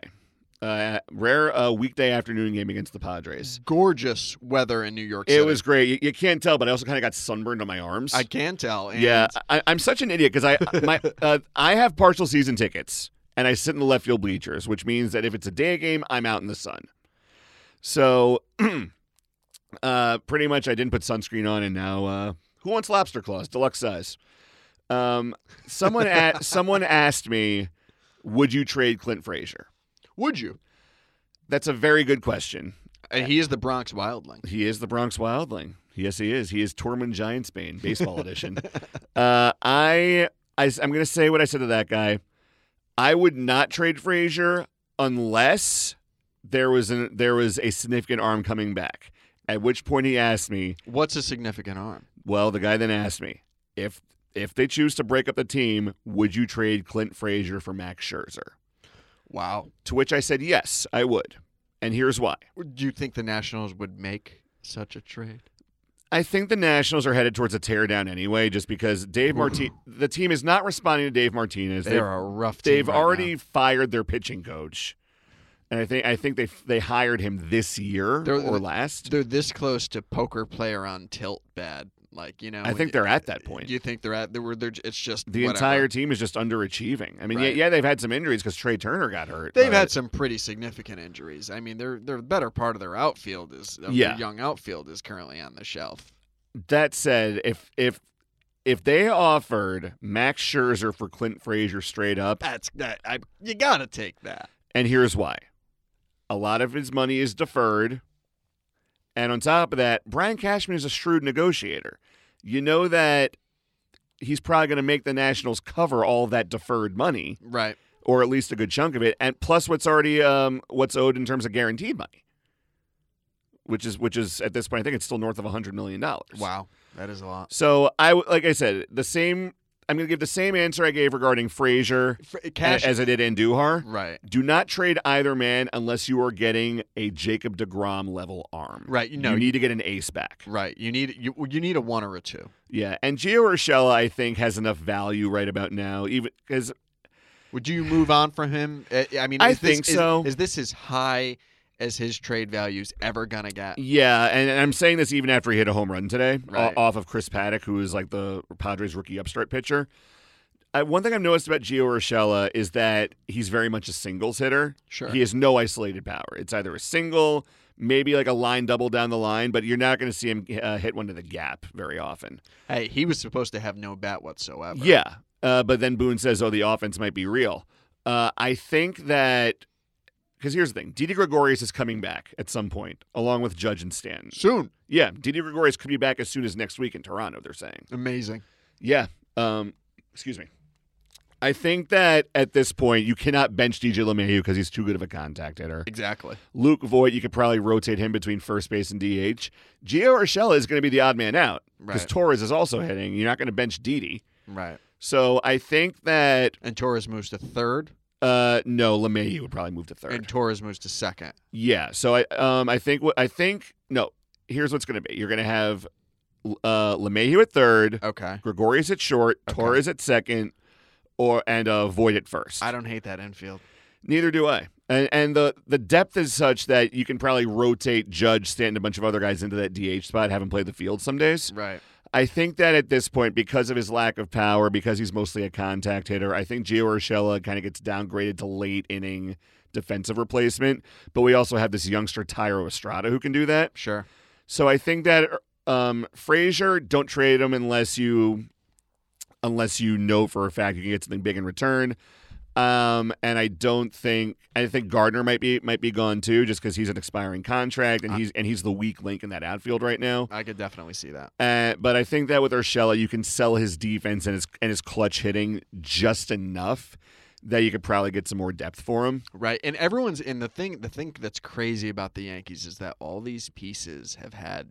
Uh, rare uh, weekday afternoon game against the Padres. Gorgeous weather in New York City. It was great. You, you can't tell, but I also kind of got sunburned on my arms. I can tell. And Yeah, I, I'm such an idiot because I my uh, I have partial season tickets and I sit in the left field bleachers, which means that if it's a day game, I'm out in the sun. So, uh, pretty much, I didn't put sunscreen on, and now uh, who wants lobster claws, deluxe size? Um, someone a- someone asked me, "Would you trade Clint Frazier?" Would you? That's a very good question. And he is the Bronx Wildling. He is the Bronx Wildling. Yes, he is. He is Tormund Giantsbane, baseball edition. Uh, I, I, am going to say what I said to that guy. I would not trade Frazier unless there was an there was a significant arm coming back. At which point he asked me, What's a significant arm? well, the guy then asked me, if if they choose to break up the team, would you trade Clint Frazier for Max Scherzer? Wow. To which I said, yes, I would. And here's why. Do you think the Nationals would make such a trade? I think the Nationals are headed towards a teardown anyway, just because Dave Martin, the team is not responding to Dave Martinez. They're They've, a rough team. they've right already now. fired their pitching coach, and I think I think they they hired him this year They're- or last. They're this close to poker player on tilt bad. Like you know, I think they're at that point. Do you think they're at? They were. They're. It's just The whatever. entire team is just underachieving. I mean, Right. yeah, yeah, they've had some injuries because Trea Turner got hurt. They've but- had some pretty significant injuries. I mean, they're they're the better part of their outfield is Yeah. their young outfield is currently on the shelf. That said, if if if they offered Max Scherzer for Clint Frazier straight up, That's that. I you gotta take that. and here's why: a lot of his money is deferred, and on top of that, Brian Cashman is a shrewd negotiator. You know that he's probably going to make the Nationals cover all that deferred money, Right. or at least a good chunk of it, and plus what's already um, what's owed in terms of guaranteed money, which is which is at this point I think it's still north of hundred million dollars. Wow. That is a lot. So I like I said the same. I'm going to give the same answer I gave regarding Frazier Fr- Cash. as I did Andujar. right. Do not trade either man unless you are getting a Jacob Degrom level arm. Right. You know. you need to get an ace back. right. You need you you need a one or a two. Yeah, and Gio Urshela I think has enough value right about now, even because Would you move on from him? I mean, I is this- think is- so. Is this as high as his trade value's ever gonna get? yeah, and and I'm saying this even after he hit a home run today Right. off of Chris Paddack, who is like the Padres rookie upstart pitcher. I, one thing I've noticed about Gio Urshela is that he's very much a singles hitter. Sure. He has no isolated power. It's either a single, maybe like a line double down the line, but you're not going to see him uh, hit one to the gap very often. Hey, he was supposed to have no bat whatsoever. Yeah, uh, but then Boone says, "Oh, the offense might be real." Uh, I think that because here's the thing: Didi Gregorius is coming back at some point, along with Judge and Stanton. Soon. Yeah, Didi Gregorius could be back as soon as next week in Toronto. They're saying. Amazing. Yeah. Um, excuse me. I think that at this point you cannot bench DJ LeMahieu because he's too good of a contact hitter. Exactly. Luke Voit, you could probably rotate him between first base and DH. Gio Urshela is going to be the odd man out because Right. Torres is also hitting. You're not going to bench Didi. Right. So I think that And Torres moves to third, uh, no, LeMahieu would probably move to third. and Torres moves to second. yeah. So I um I think I think no. Here's what's going to be. You're going to have uh LeMahieu at third, Okay. Gregorius at short, Okay. Torres at second, or and uh, Voit at first. I don't hate that infield. Neither do I. And, and the the depth is such that you can probably rotate Judge, Stanton, a bunch of other guys into that DH spot, have him play the field some days. Right. I think that at this point, because of his lack of power, because he's mostly a contact hitter, I think Gio Urshela kind of gets downgraded to late inning defensive replacement. But we also have this youngster Thairo Estrada who can do that. Sure. So I think that um, Frazier, don't trade him unless you unless you know for a fact you can get something big in return. Um, and I don't think I think Gardner might be might be gone too, just because he's an expiring contract and he's and he's the weak link in that outfield right now. I could definitely see that. Uh, but I think that with Urshela, you can sell his defense and his and his clutch hitting just enough that you could probably get some more depth for him. Right. And everyone's in the thing the thing that's crazy about the Yankees is that all these pieces have had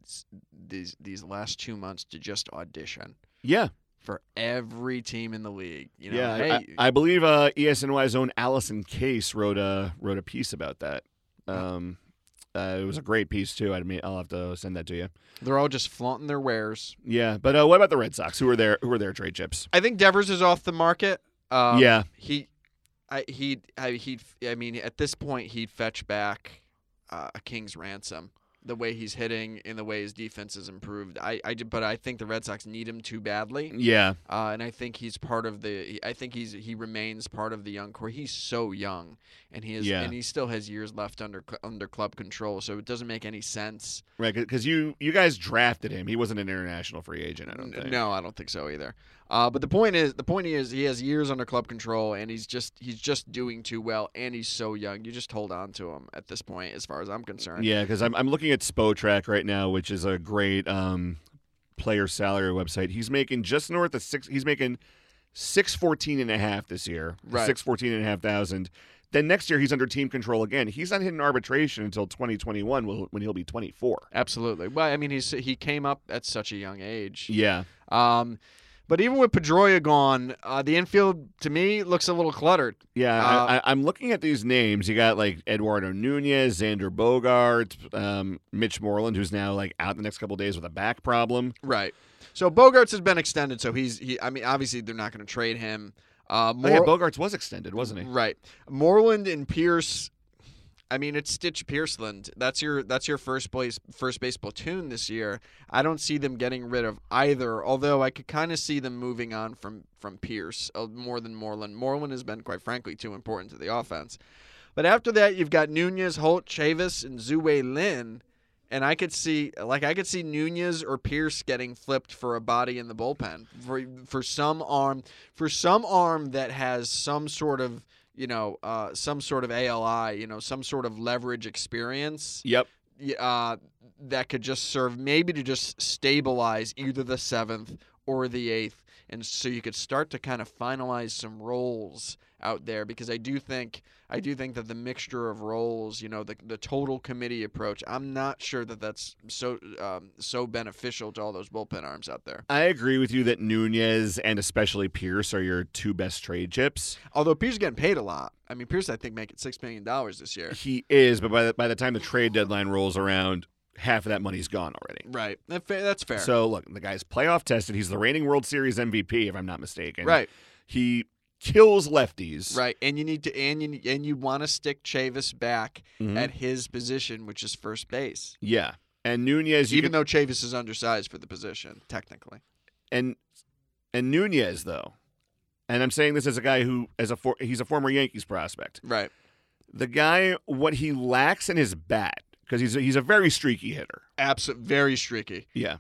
these these last 2 months to just audition Yeah, for every team in the league. You know, yeah. I- hey, I, I believe uh, ESNY's own Allison Case wrote a wrote a piece about that. Um, uh, it was a great piece too. I mean, I'll have to send that to you. they're all just flaunting their wares. Yeah, but uh, what about the Red Sox? Who are their who are their trade chips? I think Devers is off the market. Um, yeah, he, I he I he I mean at this point he'd fetch back uh, a king's ransom. The way he's hitting and the way his defense has improved, I, I but I think the Red Sox need him too badly, yeah, uh, and I think he's part of the. I think he's he remains part of the young core. He's so young, and he is, Yeah. and he still has years left under under club control. So it doesn't make any sense. right. Because you you guys drafted him. He wasn't an international free agent. I don't think. No, I don't think so either. Uh, but the point is, the point is, he has years under club control, and he's just he's just doing too well, and he's so young. You just hold on to him at this point, as far as I'm concerned. Yeah, because I'm I'm looking at Spotrac right now, which is a great um, player salary website. He's making just north of six. He's making six fourteen and a half this year, Right. six fourteen and a half thousand. Then next year he's under team control again. He's not hitting arbitration until 2021 when when he'll be 24. Absolutely. Well, I mean, he's he came up at such a young age. Yeah, Um, but even with Pedroia gone, uh, the infield to me looks a little cluttered. yeah. Uh, I, I, I'm looking at these names. You got like Eduardo Nunez, Xander Bogaerts, um, Mitch Moreland, who's now like out the next couple days with a back problem. Right. So Bogaerts has been extended, so he's he. I mean, obviously they're not going to trade him. Uh, Oh, yeah, Bogaerts was extended, wasn't he? Right. Moreland and Pearce. I mean, it's Stitch Pierceland. That's your that's your first place first base platoon this year. I don't see them getting rid of either. Although I could kind of see them moving on from from Pearce uh, more than Moreland. Moreland has been quite frankly too important to the offense. But after that, you've got Nunez, Holt, Chavis, and Zue Lin. And I could see, like, I could see Nunez or Pearce getting flipped for a body in the bullpen for for some arm, for some arm that has some sort of, you know, uh, some sort of ALI, you know, some sort of leverage experience Yep. uh, that could just serve maybe to just stabilize either the seventh or the eighth, and so you could start to kind of finalize some roles out there because I do think I do think that the mixture of roles, you know, the the total committee approach, I'm not sure that that's so um, so beneficial to all those bullpen arms out there. I agree with you that Nunez and especially Pearce are your two best trade chips. Although Pearce is getting paid a lot. I mean, Pearce I think making six million dollars this year. He is, but by the, by the time the trade deadline rolls around, half of that money's gone already. Right. That's fair. So look, the guy's playoff tested. He's the reigning World Series MVP, if I'm not mistaken. right. He kills lefties. Right, and you need to and you and you want to stick Chavis back Mhm. at his position, which is first base. Yeah. And Nunez, Even could- though Chavis is undersized for the position, technically. and and Nunez though, and I'm saying this as a guy who, as a for, he's a former Yankees prospect. Right. The guy, what he lacks in his bat, because he's a, he's a very streaky hitter. Absolutely, very streaky. Yeah.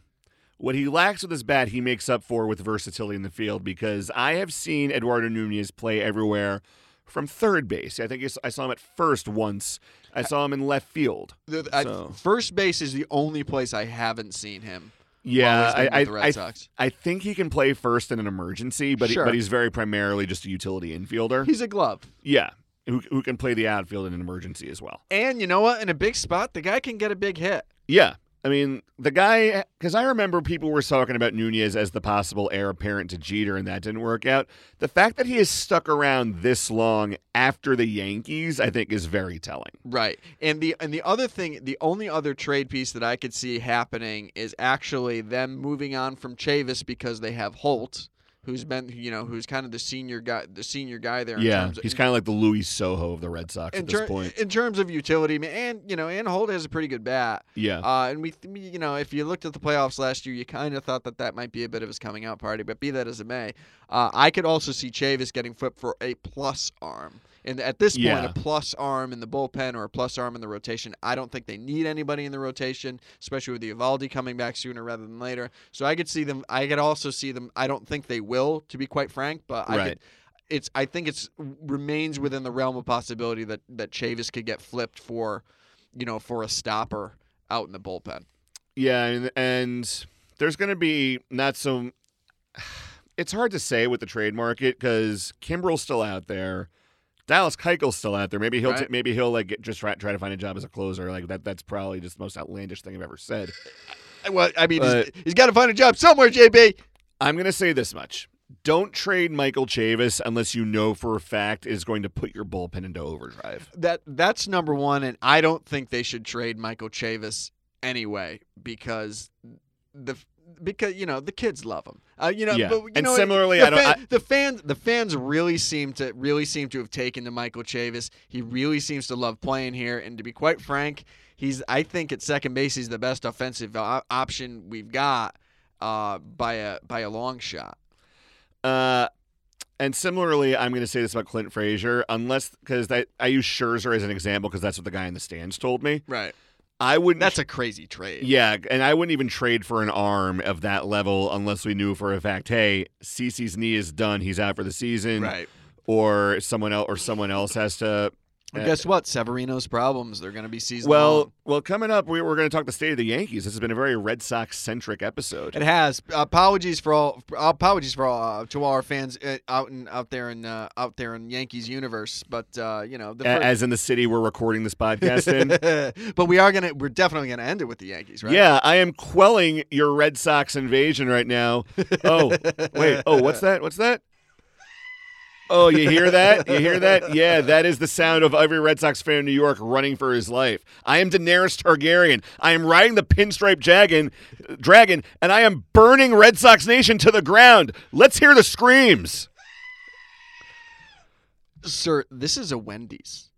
What he lacks with his bat, he makes up for with versatility in the field because I have seen Eduardo Nunez play everywhere from third base. I think I saw him at first once. I saw him in left field. The, So- first base is the only place I haven't seen him. Yeah, while he's been I, the Red I, I. I think he can play first in an emergency, but he, but he's very primarily just a utility infielder. He's a glove. yeah, who, who can play the outfield in an emergency as well. And you know what? In a big spot, the guy can get a big hit. Yeah. I mean, the guy, because I remember people were talking about Nunez as the possible heir apparent to Jeter, and that didn't work out. The fact that he has stuck around this long after the Yankees, I think, is very telling. Right. And the and the other thing, the only other trade piece that I could see happening is actually them moving on from Chavis because they have Holt, who's been you know who's kind of the senior guy, the senior guy there. In Yeah, terms of, he's kind of like the Luis Sojo of the Red Sox at this point. in terms of utility, man, and you know, and Holt has a pretty good bat. Yeah. Uh, and we, we- you know, if you looked at the playoffs last year, you kind of thought that that might be a bit of his coming out party. But be that as it may, uh, I could also see Chavis getting flipped for a plus arm. And at this point, Yeah. a plus arm in the bullpen or a plus arm in the rotation, I don't think they need anybody in the rotation, especially with the Eovaldi coming back sooner rather than later. So I could see them. I could also see them. I don't think they will, to be quite frank, but I Right. could, it's. I think it's remains within the realm of possibility that that Chavis could get flipped for, you know, for a stopper out in the bullpen. Yeah, and, and there's going to be not so. It's hard to say with the trade market because Kimbrel's still out there, Dallas Keuchel's still out there. Maybe he'll Right. maybe he'll like just try, try to find a job as a closer. Like that. That's probably just the most outlandish thing I've ever said. Well, I mean, he's, he's got to find a job somewhere, JB. I'm going to say this much: Don't trade Michael Chavis unless you know for a fact is going to put your bullpen into overdrive. That that's number one, and I don't think they should trade Michael Chavis anyway because the because you know the kids love him. Uh, you know, Yeah. but, you And know, similarly, the I don't- fan- I- the fans the fans really seem to really seem to have taken to Michael Chavis. He really seems to love playing here, and to be quite frank, he's I think at second base he's the best offensive o- option we've got uh, by a by a long shot. Uh, and similarly, I'm going to say this about Clint Frazier, unless because I, I use Scherzer as an example because that's what the guy in the stands told me. Right. I wouldn't. That's a crazy trade. yeah, and I wouldn't even trade for an arm of that level unless we knew for a fact, hey, CC's knee is done, he's out for the season, Right. or someone else or someone else has to Well, guess what? Severino's problems. They're going to be season Well, long. well, coming up, we, we're going to talk the state of the Yankees. This has been a very Red Sox centric episode. It has. Apologies for all. Apologies for all uh, to all our fans uh, out in out there in uh, out there in Yankees universe. But uh, you know, the A- As in the city we're recording this podcast in. but we are gonna. We're definitely gonna end it with the Yankees, right? Yeah, I am quelling your Red Sox invasion right now. Oh, wait. Oh, what's that? What's that? Oh, you hear that? You hear that? Yeah, that is the sound of every Red Sox fan in New York running for his life. I am Daenerys Targaryen. I am riding the pinstripe dragon, dragon, and I am burning Red Sox Nation to the ground. Let's hear the screams. Sir, this is a Wendy's.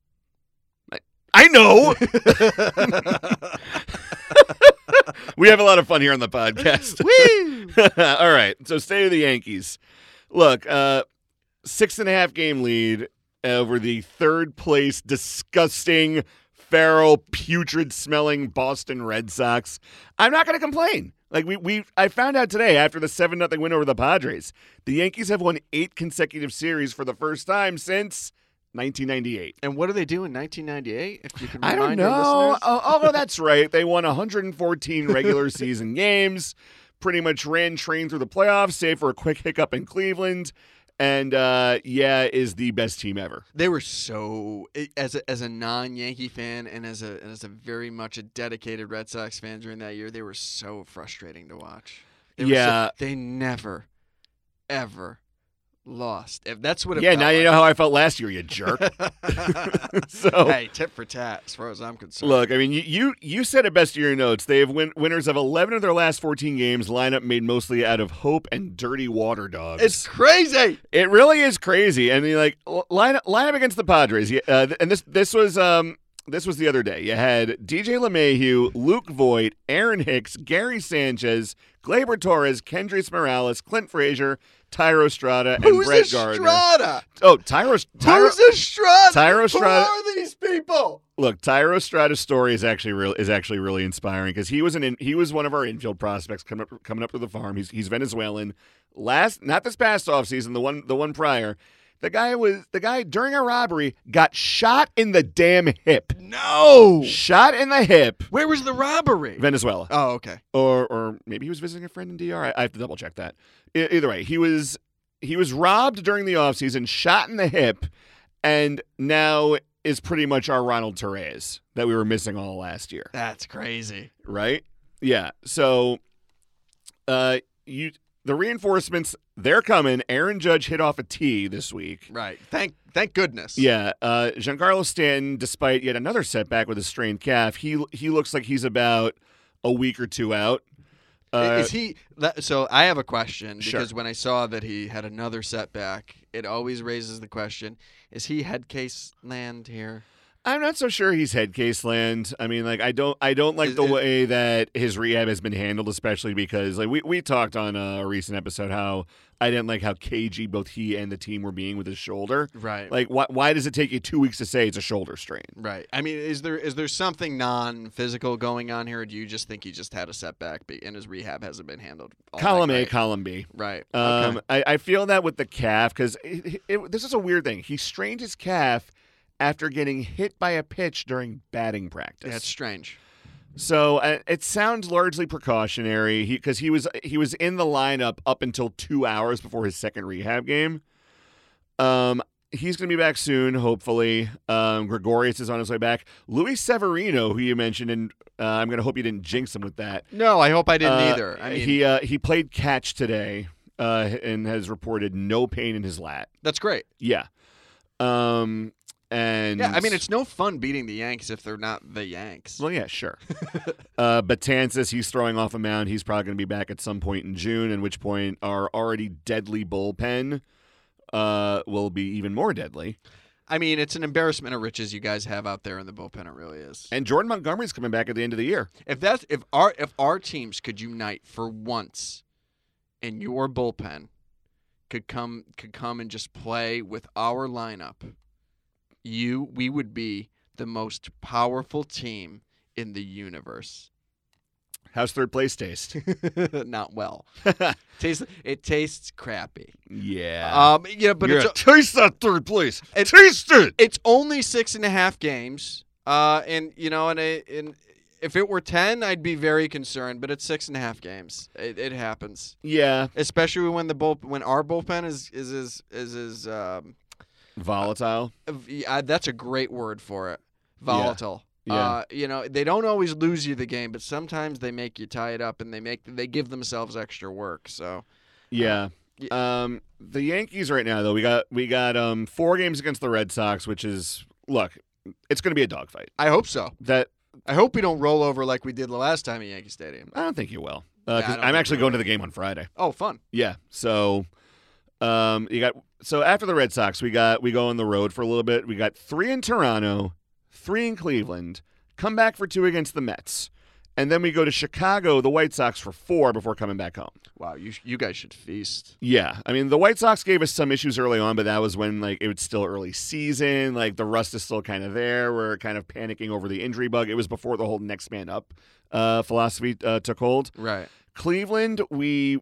I know. we have a lot of fun here on the podcast. All right. So state of the Yankees. Look, uh, six and a half game lead over the third place, disgusting, feral, putrid smelling Boston Red Sox. I'm not going to complain. Like we, we, I found out today after the seven nothing win over the Padres, the Yankees have won eight consecutive series for the first time since 1998. And what do they do in 1998? If you can I don't know. Oh, although that's right, they won 114 regular season games. Pretty much ran train through the playoffs, save for a quick hiccup in Cleveland. And uh, yeah, is the best team ever. They were so as a, as a non Yankee fan and as a as a very much a dedicated Red Sox fan during that year, they were so frustrating to watch. They were so- Yeah. they never, ever lost. If that's what it Yeah, now you know how I felt last year, you jerk. so hey, tip for tat, as far as I'm concerned. look, I mean, you, you you said it best in your notes. They have win- winners of 11 of their last 14 games. Lineup made mostly out of hope and dirty water dogs. it's crazy. It really is crazy. I mean, like line up, line up against the Padres. Yeah, Uh, and this this was um this was the other day. You had DJ LeMahieu, Luke Voit, Aaron Hicks, Gary Sanchez, Gleyber Torres, Kendrys Morales, Clint Frazier, Thairo Strada, and Who's Brett Gardner. Estrada? Oh, Thairo, Thairo Who's Estrada? Thairo Who Strada- are these people? Look, Thairo Strada's story is actually real is actually really inspiring because he was an in, he was one of our infield prospects coming up coming up to the farm. He's he's Venezuelan. Last not this past offseason, the one the one prior. The guy was the guy during a robbery got shot in the damn hip. No. Shot in the hip. Where was the robbery? Venezuela. Oh, okay. Or or maybe he was visiting a friend in DR. I, I have to double check that. E- either way, he was he was robbed during the offseason, shot in the hip, and now is pretty much our Ronald Torreyes that we were missing all last year. That's crazy. right? Yeah. So, uh, you the reinforcements they're coming. Aaron Judge hit off a tee this week. Right. Thank thank goodness. Yeah. Uh, Giancarlo Stanton, despite yet another setback with a strained calf, he he looks like he's about a week or two out. Uh, is he so I have a question Sure. because when I saw that he had another setback, it always raises the question, is he head case land here? I'm not so sure he's head case land. I mean, like I don't I don't like Is- the is- way that his rehab has been handled, especially because like we, we talked on a recent episode how I didn't like how cagey both he and the team were being with his shoulder. Right. Like, why, why does it take you two weeks to say it's a shoulder strain? Right. I mean, is there is there something non-physical going on here, or do you just think he just had a setback and his rehab hasn't been handled? all column A, column B. Right. Um, okay. I, I feel that with the calf because this is a weird thing. He strained his calf after getting hit by a pitch during batting practice. That's strange. So uh, it sounds largely precautionary because he, was he was in the lineup up until two hours before his second rehab game. Um, he's going to be back soon, hopefully. Um, Gregorius is on his way back. Luis Severino, who you mentioned, and uh, I'm going to hope you didn't jinx him with that. No, I hope I didn't Uh, either. I mean, he uh, he played catch today uh, and has reported no pain in his lat. that's great. Yeah. Um, and Yeah, I mean, it's no fun beating the Yanks if they're not the Yanks. Well, yeah, sure. uh, Betances, he's throwing off a mound. He's probably going to be back at some point in June, at which point our already deadly bullpen uh, will be even more deadly. I mean, it's an embarrassment of riches you guys have out there in the bullpen. It really is. And Jordan Montgomery's coming back at the end of the year. If that's if our if our teams could unite for once, and your bullpen could come could come and just play with our lineup, you we would be the most powerful team in the universe. How's third place taste? Not well. tastes it tastes crappy. yeah. Um, Yeah, but yeah. it's taste that third place. It- taste it. it's only six and a half games. Uh, and you know, and it, and if it were ten, I'd be very concerned. But it's six and a half games. It, it happens, Yeah. especially when the bull when our bullpen is is is is, is um, Volatile. yeah, that's a great word for it. Volatile. Yeah. Uh, you know, they don't always lose you the game, but sometimes they make you tie it up and they make they give themselves extra work. So Yeah. y- Um, the Yankees right now though we got we got um four games against the Red Sox, which is look, it's going to be a dogfight. I hope so. That I hope we don't roll over like we did the last time at Yankee Stadium. I don't think you will. Yeah, Uh, 'cause don't I'm actually going to the game on Friday. Oh, fun. Yeah. So, um, you got so after the Red Sox, we got we go on the road for a little bit. We got three in Toronto, three in Cleveland. Come back for two against the Mets, and then we go to Chicago, the White Sox for four before coming back home. Wow, you you guys should feast. Yeah, I mean the White Sox gave us some issues early on, but that was when like it was still early season. Like the rust is still kind of there. We're kind of panicking over the injury bug. It was before the whole next man up uh, philosophy uh, took hold. Right. Cleveland, we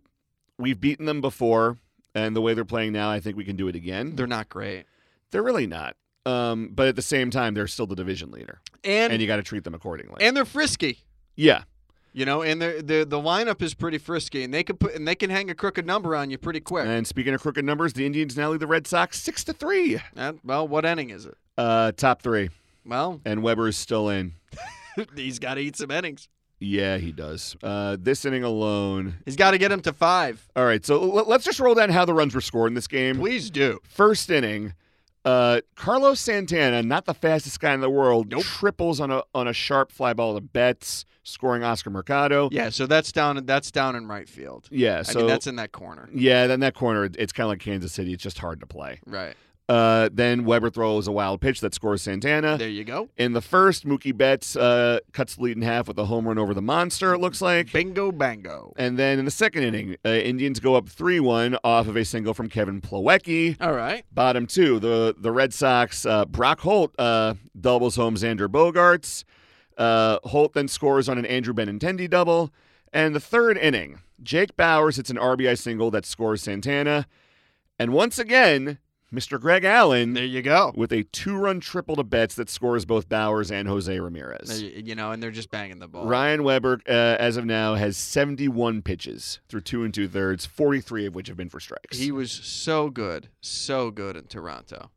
we've beaten them before, and the way they're playing now, I think we can do it again. They're not great. They're really not, um, but at the same time, they're still the division leader, And and you got to treat them accordingly. and they're frisky. yeah, You know, and the the the lineup is pretty frisky, and they can put and they can hang a crooked number on you pretty quick. and speaking of crooked numbers, the Indians now lead the Red Sox six to three, And, well, what inning is it? uh, top three, Well, and Weber is still in. he's got to eat some innings. Yeah, he does. Uh, this inning alone. He's got to get him to five. All right, so l- let's just roll down how the runs were scored in this game. Please do. First inning, uh, Carlos Santana, not the fastest guy in the world, Nope. triples on a on a sharp fly ball to Betts, scoring Oscar Mercado. Yeah, so that's down. That's down in right field. Yeah, I so mean, that's in that corner. yeah, then that corner, it's kind of like Kansas City. It's just hard to play. Right Uh, then Weber throws a wild pitch that scores Santana. there, you go. In the first, Mookie Betts uh, cuts the lead in half with a home run over the monster. It looks like. Bingo, bango. And then in the second inning, uh, Indians go up 3 1 off of a single from Kevin Plawecki. All right. Bottom two, the, the Red Sox, uh, Brock Holt uh, doubles home Xander Bogaerts. Uh, Holt then scores on an Andrew Benintendi double. And the third inning, Jake Bauers hits an RBI single that scores Santana. And once again, Mr. Greg Allen There you go. with a two run triple to Betts that scores both Bauers and Jose Ramirez. You know, and they're just banging the ball. Ryan Weber, uh, as of now, has 71 pitches through two and two thirds, 43 of which have been for strikes. He was so good, so good in Toronto.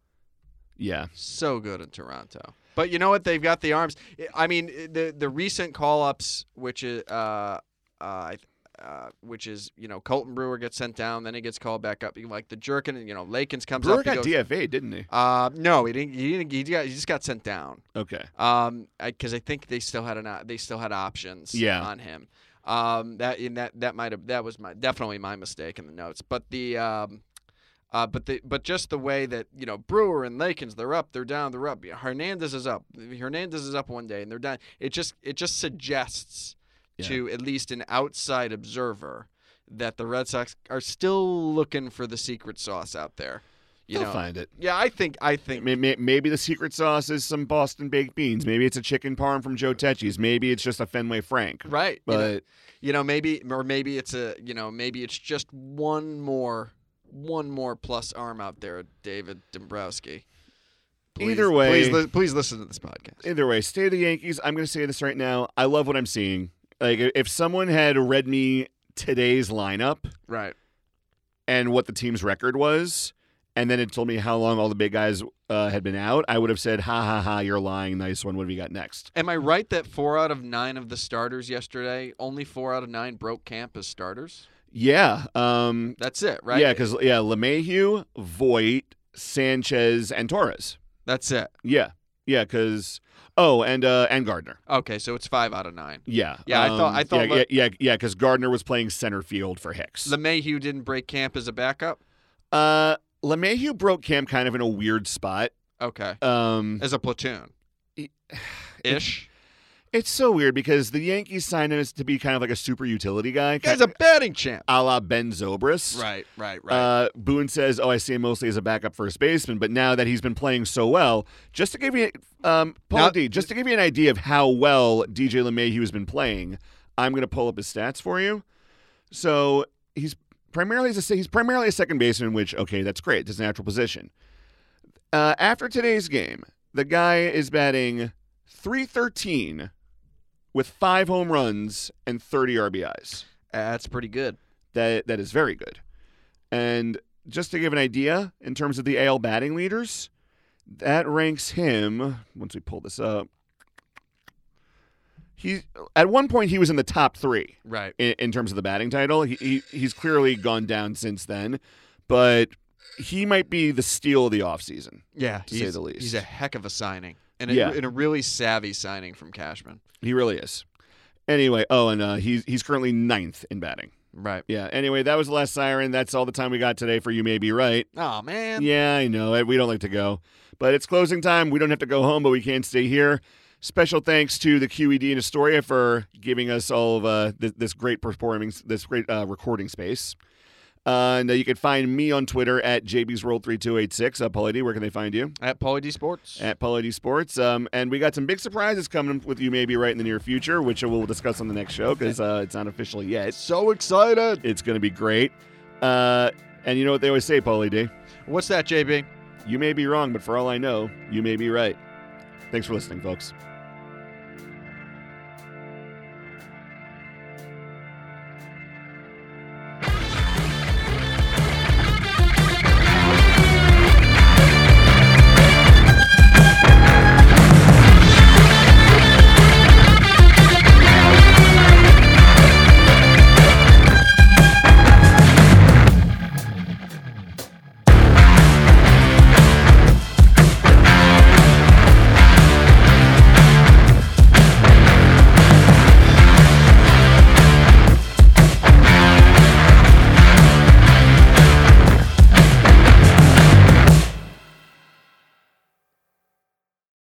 yeah. So good in Toronto. But you know what? They've got the arms. I mean, the the recent call ups, which is uh, uh, uh, which is you know Colten Brewer gets sent down, then he gets called back up. Like the jerkin, you know, Lakins comes Brewer up. he got goes- DFA, didn't he? Uh, no, he didn't. He didn't. He, got, he just got sent down. Okay. Um, because I, think they still had an o- they still had options. Yeah. on him. Um, that in that that might have that was my definitely my mistake in the notes. But the um, uh, but the but just the way that you know Brewer and Lakins they're up, they're down, they're up. Hernandez is up. Hernandez is up one day and they're down. It just it just suggests Yeah. to at least an outside observer that the Red Sox are still looking for the secret sauce out there. You They'll know, find it. yeah, I think I think May- may- Maybe the secret sauce is some Boston baked beans. Maybe it's a chicken parm from Joe Tecce's. Maybe it's just a Fenway Frank. right. you know, But you know maybe or maybe it's a you know maybe it's just one more one more plus arm out there david dombrowski Please- Either way- please, please listen to this podcast either way, stay the Yankees, I'm going to say this right now. I love what I'm seeing. Like, if someone had read me today's lineup right and what the team's record was, and then it told me how long all the big guys uh, had been out, I would have said, ha ha ha, you're lying. Nice one. What have you got next? am i right that four out of nine of the starters yesterday only four out of nine broke camp as starters Yeah. Um, that's it right Yeah, because, yeah, LeMahieu, Voit, Sanchez, and Torres. that's it Yeah. Yeah, because, oh, and uh, and Gardner. okay so it's five out of nine Yeah. Yeah, I thought- I Um, thought Yeah, Le- yeah, yeah, yeah, because Gardner was playing center field for Hicks. LeMahieu didn't break camp as a backup uh, LeMahieu broke camp kind of in a weird spot. okay Um, as a platoon ish it's so weird because the Yankees signed him to be kind of like a super utility guy, guy's a batting champ a la Ben Zobrist. right right right Uh, Boone says, "Oh, I see him mostly as a backup first baseman, but now that he's been playing so well, just to give you, um, Paul Now- D, just to give you an idea of how well DJ LeMahieu has been playing, I'm going to pull up his stats for you. So he's primarily a, he's primarily a second baseman, which okay, that's great. It's his natural position. Uh, after today's game, the guy is batting 313 with five home runs and 30 RBIs. That's pretty good. That that is very good. And just to give an idea, in terms of the AL batting leaders, that ranks him. Once we pull this up, he at one point he was in the top three Right. in, in terms of the batting title. He, he he's clearly gone down since then, but he might be the steal of the offseason. Yeah, to say the least. He's a heck of a signing, and a, Yeah. and a really savvy signing from Cashman. He really is. Anyway, oh, and uh, he's he's currently ninth in batting. Right. Yeah. Anyway, that was the last siren. That's all the time we got today for you. May be right. Oh man. Yeah, I know. We don't like to go. But it's closing time. We don't have to go home, but we can't stay here. Special thanks to the QED in Astoria for giving us all of uh, this, this great performing, this great uh, recording space. Uh, and uh, you can find me on Twitter at JB's World 3286. Uh, Paulie D, where can they find you? At Paulie D Sports. At Paulie D Sports. Um, and we got some big surprises coming with you maybe right in the near future, which we'll discuss on the next show because uh, it's not official yet. so excited. It's going to be great. Uh, and you know what they always say, Paulie D? What's that, JB? You may be wrong, but for all I know, you may be right. Thanks for listening, folks.